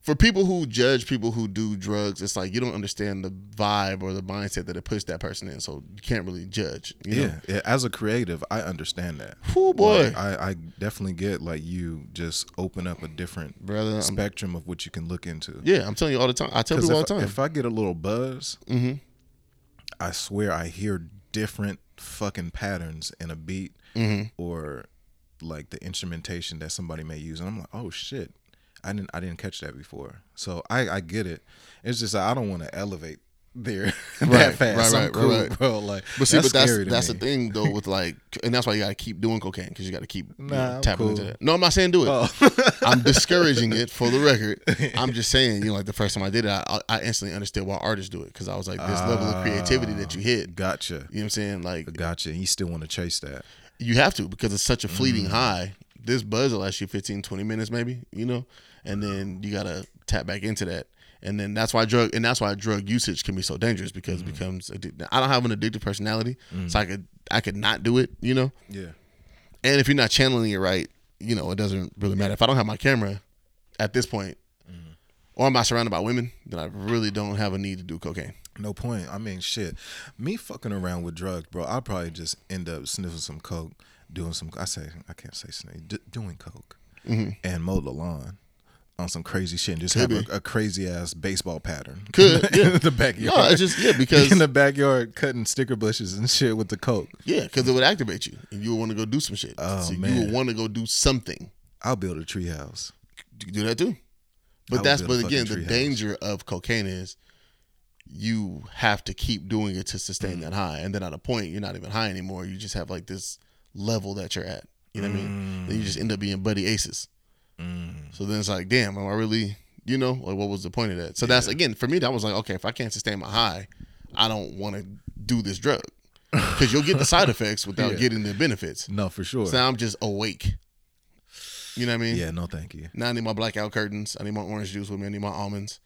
for people who judge people who do drugs. It's like you don't understand the vibe or the mindset that it puts that person in, so you can't really judge. You Yeah, know? yeah, as a creative, I understand that. Whew, boy. Like, I, I definitely get like you just open up a different Brother, I'm- spectrum of what you can look into. Yeah, I'm telling you all the time. I tell 'Cause people all if, the time. if I get a little buzz, Mhm. I swear I hear different fucking patterns in a beat Mm-hmm. or like the instrumentation that somebody may use, and I'm like, oh shit, I didn't I didn't catch that before. So I I get it. It's just I don't want to elevate there Right, that fast. right, right, cool, right. bro. Like, But see, that's but that's that's the thing though with like, and that's why you got to keep doing cocaine because you got to keep you know, Nah, tapping into that. No, I'm not saying do it. Oh. I'm discouraging it for the record. I'm just saying, you know, like the first time I did it, I, I instantly understood why artists do it because I was like, this level of creativity that ah, you hit. Gotcha. You know what I'm saying? Like, Gotcha. And you still want to chase that. You have to because it's such a Mm. fleeting high. This buzz will last you 15, 20 minutes, maybe, you know, and then you got to tap back into that. And then that's why drug and that's why drug usage can be so dangerous because Mm. it becomes. I don't have an addictive personality, so I could I could not do it, you know. Yeah. And if you're not channeling it right, you know, it doesn't really matter. If I don't have my camera at this point, or I'm I surrounded by women, then I really don't have a need to do cocaine. No point. I mean, shit. Me fucking around with drugs, bro. I'll probably just end up sniffing some coke, doing some. I say I can't say snake. D- doing coke and mow the lawn on some crazy shit and just Mm-hmm. Could have a, a crazy ass baseball pattern. Could, yeah. in the backyard. No, it's just yeah because in the backyard cutting sticker bushes and shit with the coke. yeah because it would activate you and you would want to go do some shit. Oh, so you would want to go do something. I'll build a treehouse. You can do that too. But would that's but again the treehouse. danger of cocaine is you have to keep doing it to sustain Mm. that high, and then at a point you're not even high anymore. You just have like this level that you're at. You know what I mean? Then you just end up being buddy aces. Mm. So then it's like, damn, am I really? You know, like what was the point of that? So that's again for me. That was like, okay, if I can't sustain my high, I don't want to do this drug because you'll get the side effects without Yeah. getting the benefits. No, for sure. So I'm just awake. You know what I mean? yeah, no, thank you. Now I need my blackout curtains. I need my orange juice with me. I need my almonds.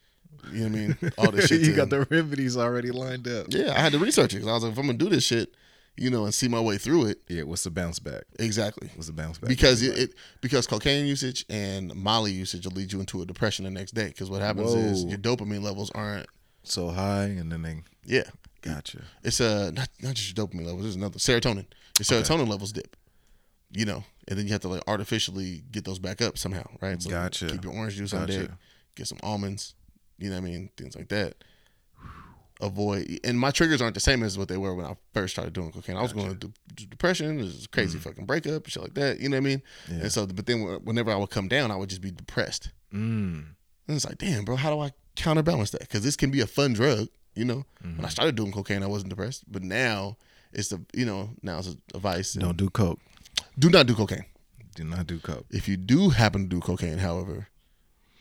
You know what I mean? All this shit. you got the remedies already lined up. Yeah, I had to research it I was like, if I'm gonna do this shit, you know, and see my way through it, Yeah, what's the bounce back? exactly. What's the bounce back? Because it, it because cocaine usage and Molly usage will lead you into a depression the next day. Because what happens is your dopamine levels aren't. so high, and then they Yeah, gotcha. it's uh not not just your dopamine levels. There's another serotonin. Your serotonin levels dip. You know, and then you have to like artificially get those back up somehow, right? So Gotcha. Keep your orange juice on Gotcha. deck. Get some almonds. You know what I mean? Things like that. Avoid and my triggers aren't the same as what they were when I first started doing cocaine. I was going through depression, this is crazy fucking breakup, shit like that. You know what I mean? Mm. Yeah. And so, but then whenever I would come down, I would just be depressed. Mm. And it's like, damn, bro, how do I counterbalance that? Because this can be a fun drug, you know. Mm-hmm. When I started doing cocaine, I wasn't depressed, but now it's the, you know, now it's a vice. Don't do coke. do not do cocaine. Do not do coke. If you do happen to do cocaine, however,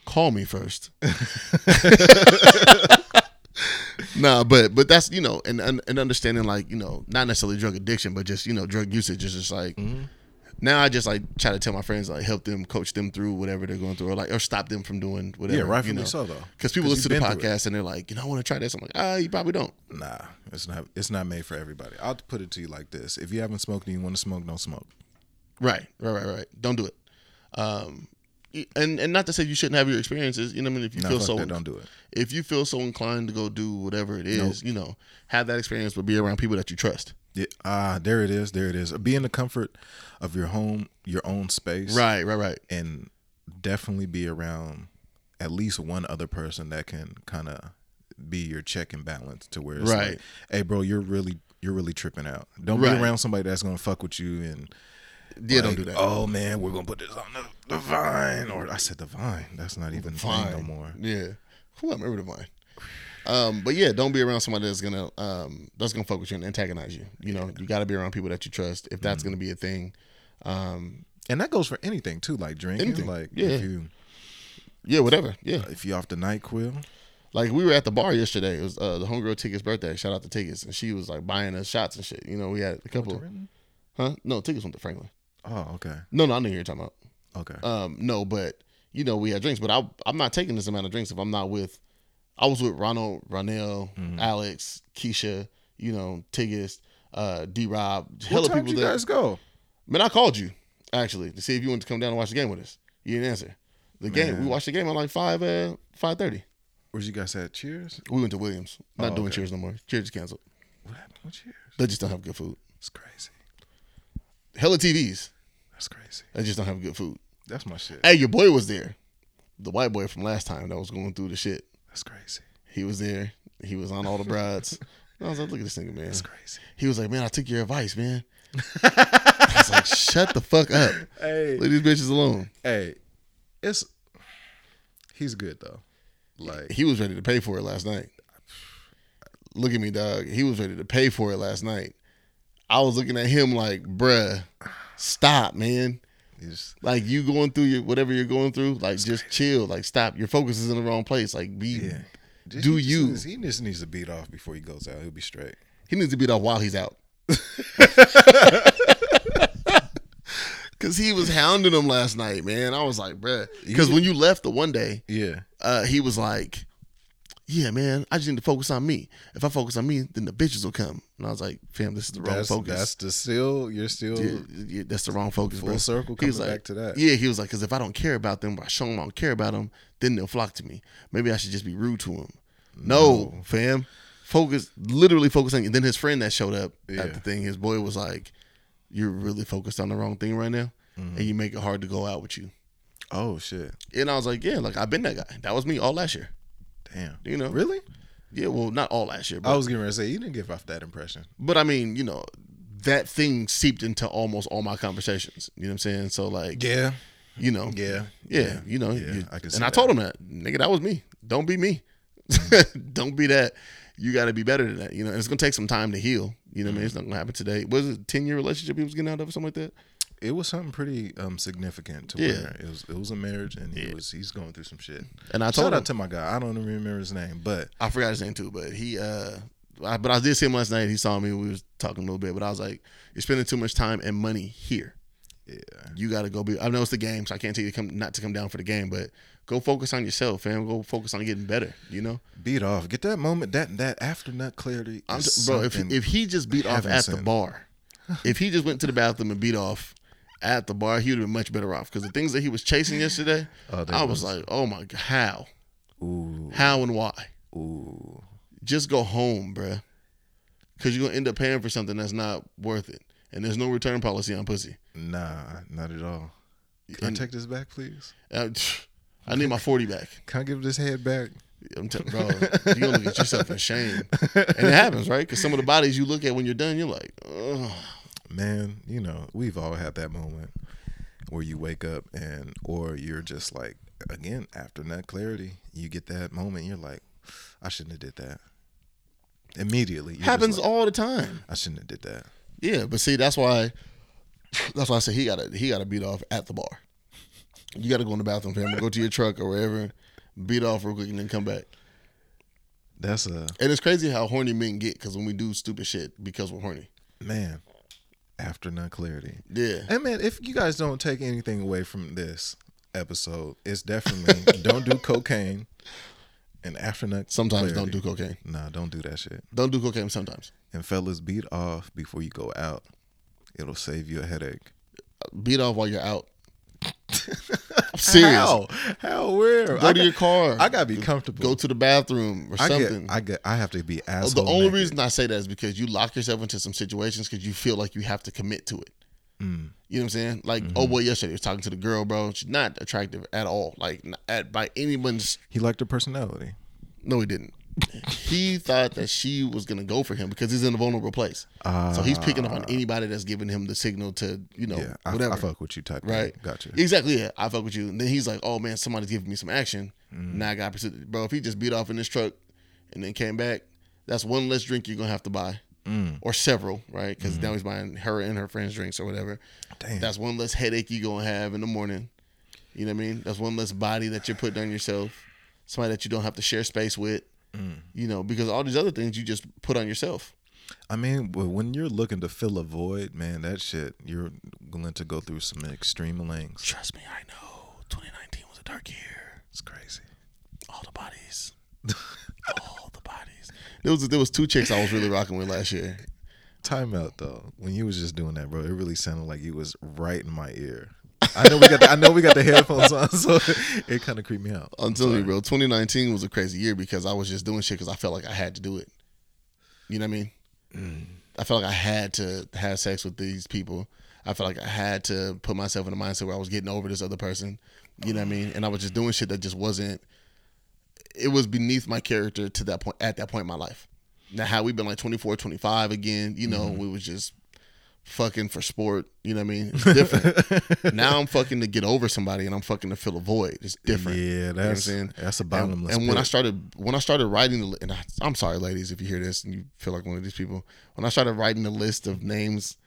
call me first. nah, but but that's you know, and and and understanding like you know, not necessarily drug addiction, but just you know, drug usage is just like. Mm-hmm. Now I just like try to tell my friends like help them coach them through whatever they're going through or like or stop them from doing whatever. Yeah, rightfully you know? so, though. Because people listen to the been through it. podcast and they're like, you know, I want to try this. I'm like, ah, you probably don't. Nah, it's not. It's not made for everybody. I'll put it to you like this: If you haven't smoked and you want to smoke, don't smoke. Right, right, right, right. Don't do it. Um, and and not to say you shouldn't have your experiences. You know, what I mean, if you Nah, feel so, that, don't do it. if you feel so inclined to go do whatever it is, you know, have that experience, but be around people that you trust. Yeah, ah, there it is. There it is. Be in the comfort of your home, your own space, Right, right, right. and definitely be around at least one other person that can kind of be your check and balance to where it's Right. like, hey, bro, you're really you're really tripping out. Don't Right. be around somebody that's gonna fuck with you and Yeah, don't do that. Oh man, we're gonna put this on the, the vine, or I said the vine. That's not even vine no more. Yeah. Who I remember the vine. Um, but yeah, don't be around somebody that's gonna um that's gonna fuck with you and antagonize you. You know, you got to be around people that you trust if Mm-hmm. that's gonna be a thing. Um, And that goes for anything too, like drinking. Anything. Like Yeah. if you yeah, whatever. Yeah, if you off the NyQuil, like we were at the bar yesterday. It was uh, the homegirl Tigist's birthday. Shout out to Tigist, and she was like buying us shots and shit. You know, we had a couple. Huh? No, Tigist went to Franklin. Oh, okay, No, no, I know who you're talking about. Okay. Um, no, but you know, we had drinks, but I I'm not taking this amount of drinks if I'm not with I was with Ronald, Ronell, Mm-hmm. Alex, Keisha, you know, Tigist, uh, D Rob, hella people did you that guys go? Man, I called you actually to see if you wanted to come down and watch the game with us. You didn't answer. The game we watched the game at like five uh five thirty. Where'd you guys at? Cheers. We went to Williams. Not Oh, doing okay. cheers no more. Cheers is canceled. What happened with Cheers? They just don't have good food. It's crazy. Hella TVs. That's crazy. They just don't have good food. That's my shit. Hey, your boy was there. The white boy from last time that was going through the shit. That's crazy. He was there. He was on all the brides. I was like, look at this nigga, man. That's crazy. He was like, man, I took your advice, man. I was like, shut the fuck up. Hey, Leave these bitches alone. hey, it's he's good though. Like He was ready to pay for it last night. Look at me, dog. He was ready to pay for it last night. I was looking at him like, bruh, stop, man. He's Like you going through your whatever you're going through, like just chill. Like stop. Your focus is in the wrong place. Like be yeah. do he just you. needs- he just needs to beat off before he goes out. He'll be straight. He needs to beat off while he's out. Cause he was hounding him last night, man. I was like, bruh. Because when you left the one day, Yeah. uh, he was like, "Yeah, man, I just need to focus on me. If I focus on me, then the bitches will come." And I was like, "Fam, this is the wrong That's focus. that's the still you're still Yeah, yeah, that's the wrong focus, Full bro." circle He was like- back to that. Yeah, he was like, "Cause if I don't care about them, I show them I don't care about them, then they'll flock to me. Maybe I should just be rude to them." No, fam, focus. Literally focus on. you. Then his friend that showed up Yeah. at the thing, his boy was like, "You're really focused on the wrong thing right now, Mm-hmm. and you make it hard to go out with you." Oh shit. And I was like, "Yeah, like I've been that guy. That was me all last year." Damn. You know, Really? Yeah, well, not all last year, but I was getting ready to say you didn't give off that impression. But I mean, you know, that thing seeped into almost all my conversations. You know what I'm saying? So like, Yeah. you know, Yeah. yeah, you know, Yeah, you- I can and I that. told him that, nigga, that was me. Don't be me. Don't be that. You got to be better than that. You know, and it's gonna take some time to heal. You know, what I mean, it's not gonna happen today. Was it a ten year relationship he was getting out of, or something like that? It was something pretty um significant to Yeah. where it was it was a marriage and he was he's going through some shit. And I told Shout him, out to my guy. I don't even remember his name, but I forgot his name too, but he, uh, I, but I did see him last night. He saw me. We was talking a little bit, but I was like, "You're spending too much time and money here." yeah. you got to go be. I know it's the game, so I can't tell you to come not to come down for the game, but go focus on yourself, fam. Go focus on getting better. You know, Beat off. Get that moment that that after nut clarity. T- bro. If if he just beat off at the bar, if he just went to the bathroom and beat off at the bar, he would have been much better off. Because the things that he was chasing yesterday, Oh, I was, was- like, oh my god, how, ooh how and why? ooh Just go home, bruh. Because you're gonna end up paying for something that's not worth it, and there's no return policy on pussy. nah, not at all. Can I take this back, please? Uh, I need my forty back. Can I give this head back? I'm telling bro, you gonna look at yourself in shame, and it happens, right? Because some of the bodies you look at when you're done, you're like, Ugh. Man, you know, we've all had that moment where you wake up and or you're just like again, after nut clarity, you get that moment, you're like, I shouldn't have did that. Immediately. you're happens like, all the time. I shouldn't have did that. Yeah, but see, that's why, that's why I said he got to he got to beat off at the bar. You got to go in the bathroom, fam. Go to your truck or wherever, beat off real quick, and then come back. That's a And it's crazy how horny men get because when we do stupid shit because we're horny. man. After clarity. Yeah. And man, if you guys don't take anything away from this episode, it's definitely don't do cocaine. And after none Sometimes don't do cocaine. Nah, don't do that shit. Don't do cocaine sometimes. And fellas, beat off before you go out. It'll save you a headache. Beat off while you're out. I'm serious. How? How? Where? Go I to got- your car. I gotta be comfortable. Go to the bathroom or I something. get. I get. I have to be Oh, asshole. the only naked. reason I say that is because you lock yourself into some situations because you feel like you have to commit to it. Mm. You know what I'm saying? Like, Mm-hmm. oh boy, yesterday he was talking to the girl, bro. She's not attractive at all. Like, at by anyone's. he liked her personality. No, he didn't. He thought that she was gonna go for him because he's in a vulnerable place. so he's picking up on anybody that's giving him the signal to, you know, Ah. Yeah, I, whatever. I fuck with you type. thing. right? Gotcha. Exactly. Yeah, I fuck with you. And then he's like, "Oh man, somebody's giving me some action." Mm. Now I got pursue, bro. If he just beat off in this truck and then came back, that's one less drink you're gonna have to buy, Mm. or several, right? Because now he's buying her and her friends drinks or whatever. Damn. That's one less headache you're gonna have in the morning. You know what I mean? That's one less body that you're putting on yourself. Somebody that you don't have to share space with. Mm. You know, because all these other things you just put on yourself. I mean, when you're looking to fill a void, man, that shit, you're going to go through some extreme lengths. Trust me, I know. 2019 was a dark year. It's crazy. all the bodies, all the bodies. There was there was two chicks I was really rocking with last year. Time out though. When you was just doing that, bro, it really sounded like you was right in my ear. I know we got the, I know we got the headphones on, so it kind of creeped me out. I'm telling you, bro. 2019 was a crazy year because I was just doing shit because I felt like I had to do it. You know what I mean? Mm. I felt like I had to have sex with these people. I felt like I had to put myself in a mindset where I was getting over this other person. You know what I mean? And I was just doing shit that just wasn't. It was beneath my character to that point at that point in my life. Now, how we've been like 24, 25 again, you know, mm-hmm. we was just fucking for sport. You know what I mean? It's different. now I'm fucking to get over somebody and I'm fucking to fill a void. It's different. Yeah, You know what I'm that's that's a And, bottomless. and when I started when I started writing the and I, I'm sorry, ladies, if you hear this and you feel like one of these people. When I started writing the list of names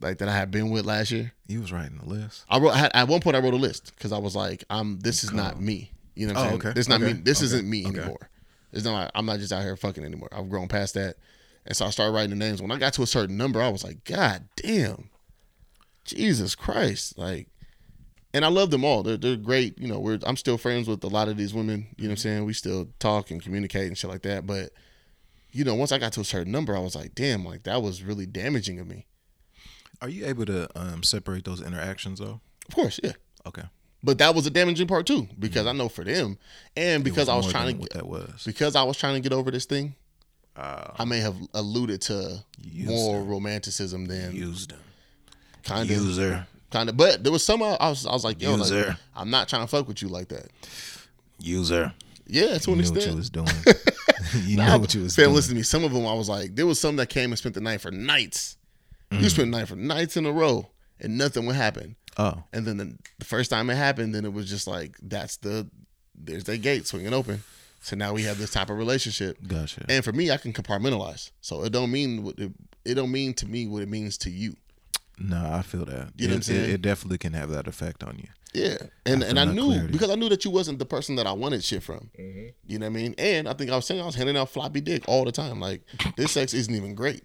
like that I had been with last year, you was writing the list. I wrote I had, at one point I wrote a list because I was like, I'm this is not me. You know what I'm Oh, saying? okay. This is not Okay. me. This Okay. isn't me Okay. anymore. It's not like I'm not just out here fucking anymore. I've grown past that. And so I started writing the names. When I got to a certain number, I was like, God damn. Jesus Christ. Like and I love them all. They're they're great. You know, we're I'm still friends with a lot of these women. You know what I'm saying? We still talk and communicate and shit like that. But you know, once I got to a certain number, I was like, damn, like that was really damaging of me. Are you able to um, separate those interactions though? Of course, yeah. Okay. But that was a damaging part too, because I know for them, and because I was trying to get that was. because I was trying to get over this thing. Um, I may have alluded to Used more romanticism than Used them. kind of User. kind of. But there was some I was I was like, yo, like, User. I'm not trying to fuck with you like that. User. Yeah, to You an knew what you was doing. you Nah, know what you was fam, doing. listen to me. Some of them, I was like, there was some that came and spent the night for nights. You mm. spent the night for nights in a row, and nothing would happen. Oh, And then the, the first time it happened, then it was just like, that's the, there's that gate swinging open. So now we have this type of relationship. gotcha. And for me, I can compartmentalize. So it don't mean what it, it don't mean to me what it means to you. no, I feel that. You know what I'm it, saying? it, it definitely can have that effect on you. Yeah, and After and I knew clarity. because I knew that you wasn't the person that I wanted shit from. Mm-hmm. You know what I mean? And I think I was saying I was handing out floppy dick all the time. Like this sex isn't even great.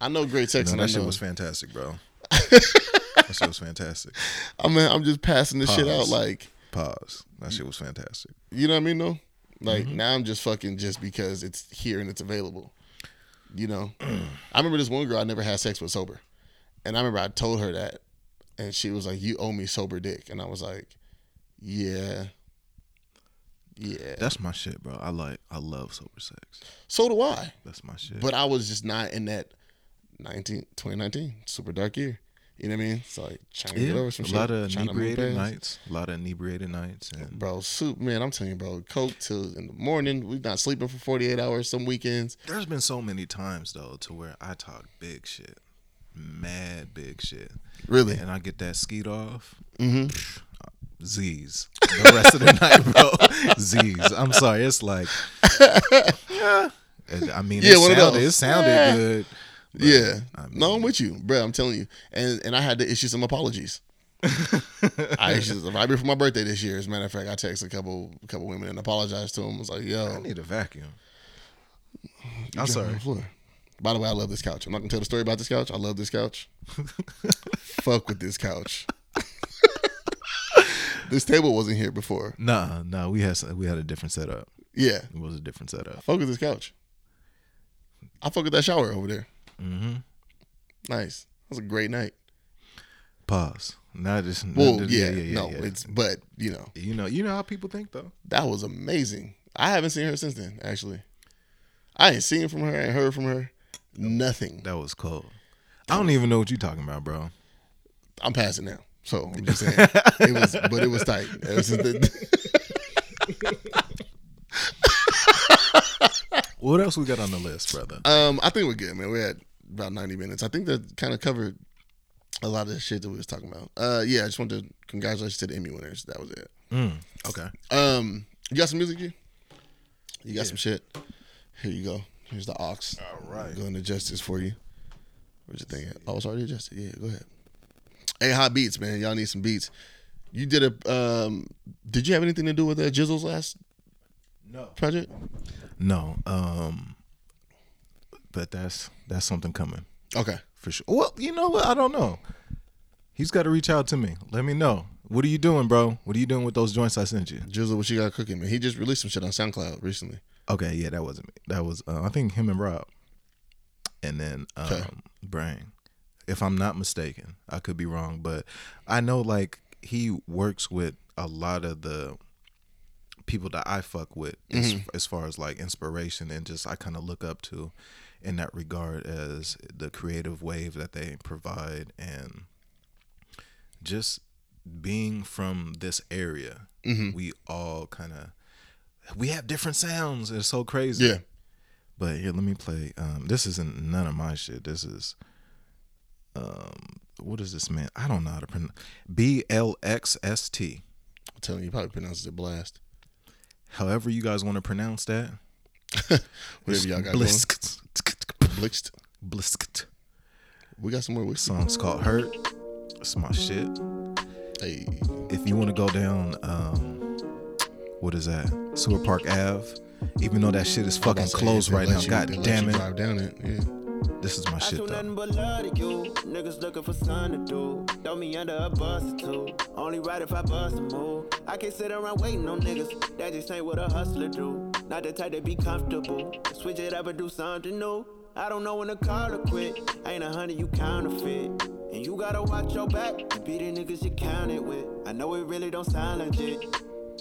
I know great sex, No, and I that shit was fantastic, bro. that shit was fantastic. I mean, I'm just passing this shit out. Like Pause. That shit was fantastic. you know what I mean? though. Like Mm-hmm. now I'm just fucking just because it's here and it's available. You know, I remember this one girl I never had sex with sober, and I remember I told her that, and she was like, "You owe me sober dick," and I was like, "Yeah." Yeah. That's my shit, bro. I like. I love sober sex. So do I. That's my shit. But I was just not in that 19, 2019 super dark year. You know what I mean? It's like trying to yeah, get over some a shit. lot of to inebriated nights. A lot of inebriated nights, and Bro, soup, man, I'm telling you, bro, coke till in the morning. We're not sleeping for 48 hours some weekends. there's been so many times though to where I talk big shit, mad big shit, Really? and I get that skeet off. Mm-hmm. Z's the rest of the night, bro. Z's. I'm sorry. It's like, yeah. I mean, Yeah, it, sounded, it sounded Yeah. good. But, Yeah. I mean, no, I'm with you, bro. I'm telling you. And and I had to issue some apologies. I issued right before my birthday this year. As a matter of fact, I texted a couple a couple women and apologized to them. I was like, "Yo, I need a vacuum. I'm sorry. the. By the way, I love this couch. I'm not gonna tell the story about this couch. I love this couch. Fuck with this couch. this table wasn't here before. Nah, nah. We had we had a different setup. Yeah, It was a different setup. fuck with this couch. I fuck with that shower over there. Mm-hmm. Nice. That was a great night. Pause. Not just. not Well, just- yeah, no, it's but you know you know you know how people think though. that was amazing. I haven't seen her since then. Actually, I ain't seen from her. I ain't heard from her. Nothing. That was cold. I don't even know what you're talking about, bro. I'm passing now. So I'm just saying it was, but it was tight. It was the- What else we got on the list, brother? um, I think we're good, man. We're at about 90 minutes. I think that kind of covered a lot of the shit that we was talking about. Uh, yeah, I just wanted to congratulations to the Emmy winners. That was it. Mm, okay. Um, you got some music, G? You got some shit. Here you go. Here's the ox. All right. Going to justice for you. Where's your thing at? Oh, it's already adjusted. Yeah, go ahead. Hey, hot beats, man. Y'all need some beats. You did a. Um, did you have anything to do with uh, Jizzle's last No. project? No. Um. But that's that's something coming Okay. for sure. Well, you know what? I don't know. He's got to reach out to me. Let me know. What are you doing, bro? What are you doing with those joints I sent you? Jizzle, what you got cooking, man? He just released some shit on SoundCloud recently. Okay, yeah, that wasn't me. That was uh, I think him and Rob, and then um, Okay. Brain. If I'm not mistaken, I could be wrong, but I know like he works with a lot of the people that I fuck with as, as far as like inspiration and just I kind of look up to in that regard as the creative wave that they provide and just being from this area, we all kind of we have different sounds. It's so crazy. Yeah. But here, let me play. Um, this isn't none of my shit. This is, um, what is this man? I don't know how to pronounce. B L X S T. I'm telling you, he probably pronounces it blast. However you guys want to pronounce that. Whatever y'all got going. Blisked. Blisked. We got some more with Song's called Hurt. It's my shit. Hey, If you want to go down, um, what is that? Sewer Park Ave. Even though that shit is fucking closed right now. God damn it. Drive down it. Yeah. This is my I shit though. nothing but love to you. Niggas looking for something to do. Throw me under a bus or two. Only right if I bust a move. I can't sit around waiting on niggas. That just ain't what a hustler do. Not the type to be comfortable. Switch it up and do something new. I don't know when to call or quit. Ain't a honey you counterfeit. And you gotta watch your back. and Be the niggas you counted with. I know it really don't sound legit.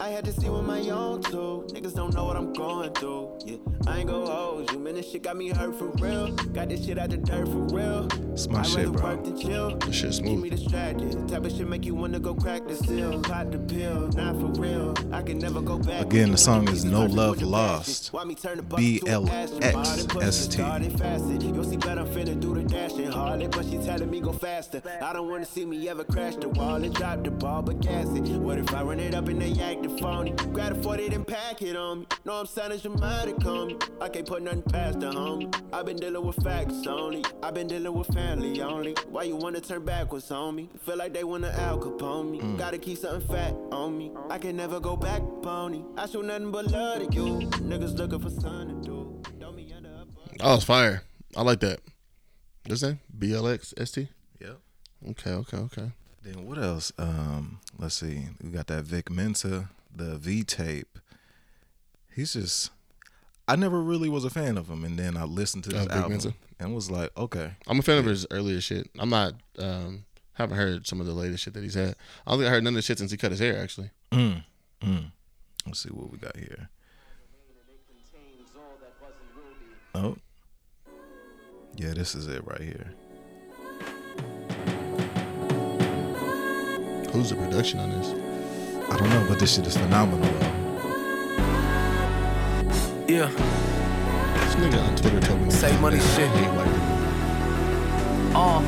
I had to see with my own too. Niggas don't know what I'm going through. Yeah, I ain't gon' hold you, man. This shit got me hurt for real. Got this shit out the dirt for real. It's my I'd shit, bro. work than chill. This shit Keep me distracted. Type of shit make you wanna go crack the seal. Pop the pill, not for real. I can never go back. Again, the song is No Love Lost. B L X S T. You'll see better, finna do the dashing but she telling me go faster. I don't wanna see me ever crash the wall and drop the ball, but gas it. What if I run it up and they act the phony? Grab a 40 then pack it on me. No, I'm sounding dramatic on me. I can't put nothing past the homie. I've been dealing with facts only. I've been dealing with family only. Why you wanna turn backwards on me? Feel like they wanna Al Capone me. Gotta keep something fat on me. I can never go back, pony. I show nothing but love to you. Niggas looking for something to do. Throw me under a bus. Oh, it's fire. I like that. What's that? BLX Yep. Okay, okay, okay. Then what else? Um, let's see. We got that Vic Mensa, the V tape. He's just I never really was a fan of him and then I listened to this Uh, album Mensa? and was like, okay. I'm a fan of his earlier shit. I'm not. um Haven't heard some of the latest shit that he's had. I don't think I heard none of the shit since he cut his hair. Actually, Mm, mm. Let's see what we got here. Oh. Yeah, this is it right here. who's the production on this? I don't know, but this shit is phenomenal. Yeah, This nigga on Twitter told me. Say money shit. hate uh.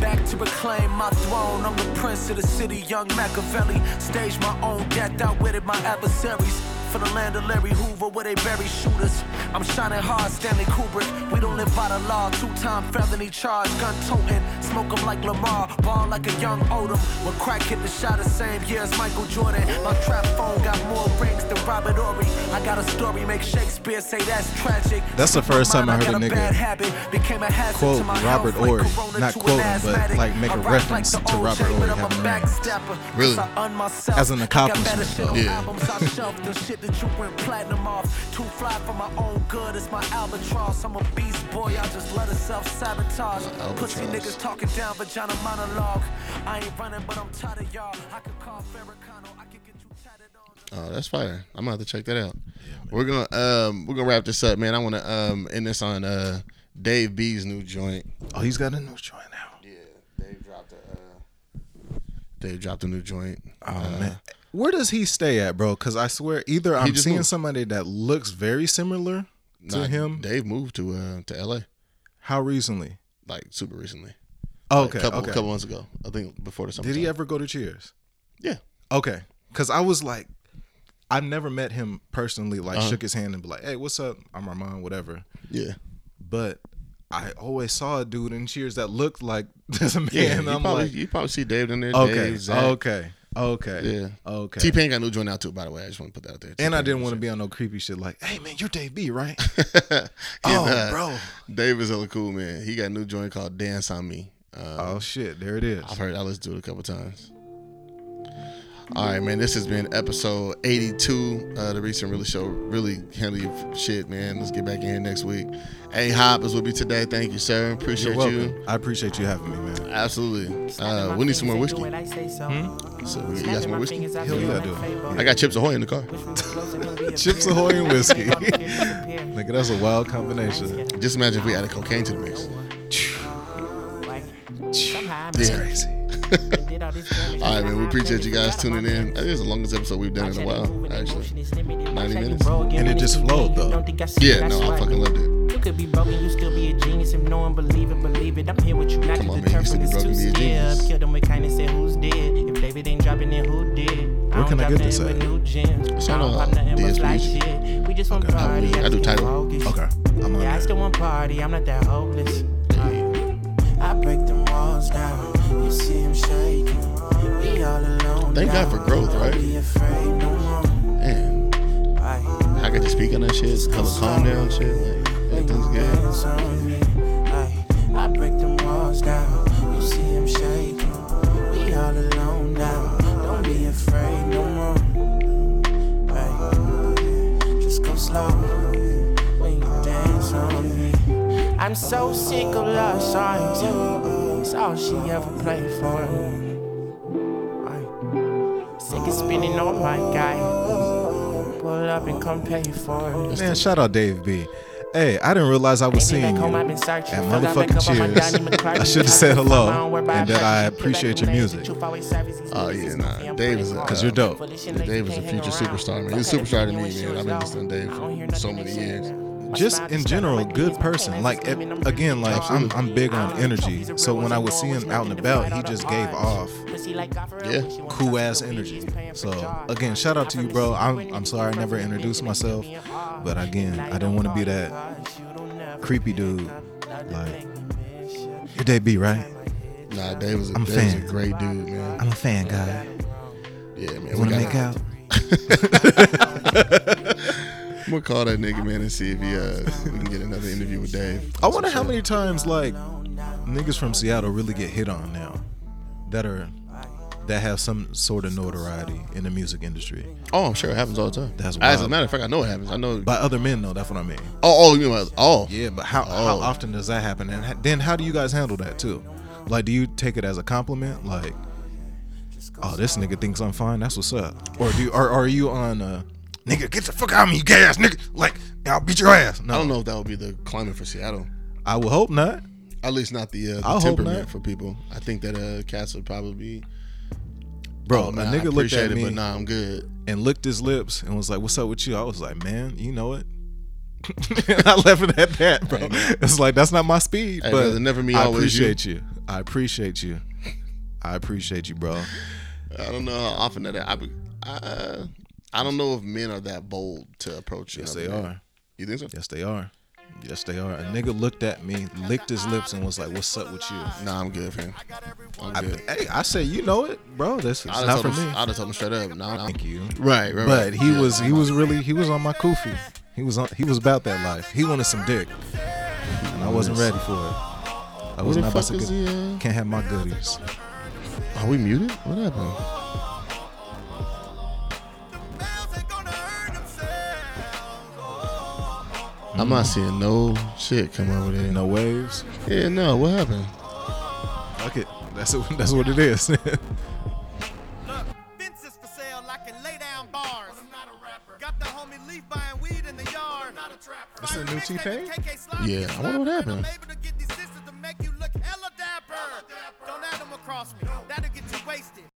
Back to reclaim my throne. I'm the prince of the city, young Machiavelli. Stage my own death, outwitted my adversaries. For the land of Larry Hoover, where they bury shooters. I'm shining hard, Stanley Kubrick. We don't live by the law. Two-time felony charge, gun toting. Smoke 'em like Lamar, ball like a young Odom. When crack hit the shot the same year as Michael Jordan. My trap phone got more rings than Robert Horry. I got a story, make Shakespeare say that's tragic. That's the first time I heard a nigga became a hazard quote to my Robert health, like Horry. Not to an quote him, but, like, make a I rock reference like to Robert Jay, Horry but having a name. backstabber. Really? 'Cause I un myself. As an I got better accomplishment, shit on though. Yeah. Albums I shelved the shit that you went platinum off. Too fly for my own good, it's my albatross. I'm a beast boy, I just let it self sabotage. Pussy niggas talking down vagina monologue. I ain't running, but I'm tired of y'all. I could call Farrakhan, I could get you tatted on. Oh, that's fire. I'm gonna have to check that out. we're gonna um we're gonna wrap this up, man. I wanna um end this on uh Dave B's new joint. Oh, he's got a new joint now. Yeah, Dave dropped a uh, Dave dropped a new joint. Oh Uh, man, where does he stay at, bro? Because I swear, either I'm seeing moved. somebody that looks very similar to nah, him. Dave moved to uh to LA How recently? like super recently. Oh, Like, okay, a couple okay. couple months ago. I think before the summer. Did he ever go to Cheers? Yeah. Okay, because I was like, I've never met him personally. Like, Uh-huh. shook his hand and be like, "Hey, what's up? I'm Armand, whatever." Yeah. But I always saw a dude in Cheers that looked like this man. Yeah. you, I'm probably, like, you probably see Dave in there. okay, Dave, Zach. okay, okay, Yeah. okay. T Pain got a new joint out too, by the way. I just want to put that out there. and I T-Pain didn't want to be on no creepy shit like, "Hey, man, you're Dave B, right?" Yeah, oh, nah. bro. Dave is hella cool, man. He got a new joint called Dance on Me. Um, Oh shit, there it is. I've heard I listened to it a couple times. All right, man. This has been episode 82 of the Recent Really Show. Really handle your shit, man. Let's get back in here next week. A Hop is with me today. Thank you, sir. Appreciate You're you. I appreciate you having me, man. Absolutely. Uh, we need some more whiskey. So you got some more whiskey? Hell yeah, I do. I got Chips Ahoy in the car. Chips Ahoy and whiskey. Nigga, that's a wild combination. Just imagine if we added cocaine to the mix. That's Yeah. crazy. All right, man. We appreciate you guys tuning in. I think it's the longest episode we've done in a while, actually. 90 minutes. And it just flowed though. Yeah, no, I fucking loved it. You could be broken, you still be a genius. If no one believe it, believe it. I'm here with you, not Come on, man, you still from be too a genius. scared. Kill them with kindness, say who's dead. If David ain't dropping it, who did? Where can I don't get this at? nothing but new gems. It's on, uh, pop nothing but DSP fly Music. shit. We just want Okay. party. I do title. focus. Okay, I'm on Yeah, I still want party. I'm not that hopeless. I break them walls down. You see him shaking. We all alone. Thank God for growth, right? be afraid no more. Man, I got to speak on that shit. Color calm down shit. Like, everything's good. Dance on me. Aye. I break them walls down. You see him shaking. We all alone now. Don't be afraid no more. Just go slow when you dance on me. I'm so sick of love songs. It's all she ever played for. Aye. Sick of spinning on my guy. Pull up and come pay for it. Man, shout out Dave B. Hey, I didn't realize I was seeing you home I've been searching. at motherfucking up on my Cheers. I should have said hello I don't worry about and that I appreciate your music. truth always serves these Oh, yeah, nah. Dave is a- family. 'Cause you're dope. For this shit, Yeah, Dave is a future superstar, man. He's a superstar to me, man. I've been listening to Dave I don't hear for so many years. Say. My Just in general, good person. Like pain again, like I'm, I'm big on energy. So when I one, was seeing him out and nothing to about, he just gave off Pussy like God for real, Yeah. when she want cool ass energy. Ouija's paying for So again, shout out to you, bro. I'm I'm sorry I never introduced myself, but again, I didn't want to be that creepy dude. Like your Dave B right? Nah, Dave was a, I'm a Dave was a fan. great dude, man. I'm a fan guy. Yeah, man. You we want to gotta- make out? I'm gonna call that nigga, man, and see if he uh we can get another interview with Dave. I wonder how many times like niggas from Seattle really get hit on now that are that have some sort of notoriety in the music industry Oh, I'm sure it happens all the time. That's As a matter of fact, I know it happens. I know. by other men though. That's what I mean. oh, oh, you mean oh, Yeah, but how how Oh. often does that happen? And then how do you guys handle that too? Like, do you take it as a compliment? Like, oh, this nigga thinks I'm fine. That's what's up. Or do you, or, or are you on uh, nigga get the fuck out of me, you gay ass nigga? Like, I'll beat your ass. No, I don't know if that would be the climate for Seattle. I would hope not. At least not the, uh, the temperament for people. I think that uh, cats would probably be. Bro, oh, a man, I nigga looked appreciate at it, me but nah, I'm good. and licked his lips and was like, "What's up with you?" I was like, "Man, you know it." and I left it at that, bro. Hey, it's like that's not my speed, Hey, but never me, I always you. appreciate you. I appreciate you. I appreciate you, bro. I don't know how often that I, I, uh, I don't know if men are that bold to approach. Yes, they man. are. You think so? Yes, they are. Yes, they are. A nigga looked at me, licked his lips, and was like, "What's up with you?" Nah, I'm good, fam. I'm I, good. hey, I say, you know it, bro. This is not for me. I'd have told him straight up. Nah. Thank you. Right, right, But right. he Yeah. was he was really he was on my koofy. He was on he was about that life. He wanted some dick, and I wasn't ready for it. I was not about to is get, he, uh? can't have my goodies. Are we muted? What happened? I'm not seeing no shit come over there. No waves. Yeah, no. What happened? Fuck it. That's it. That's what it is. Look. I. I'm a new Yeah, I wonder what happened. Don't add them across me. That'll get you wasted.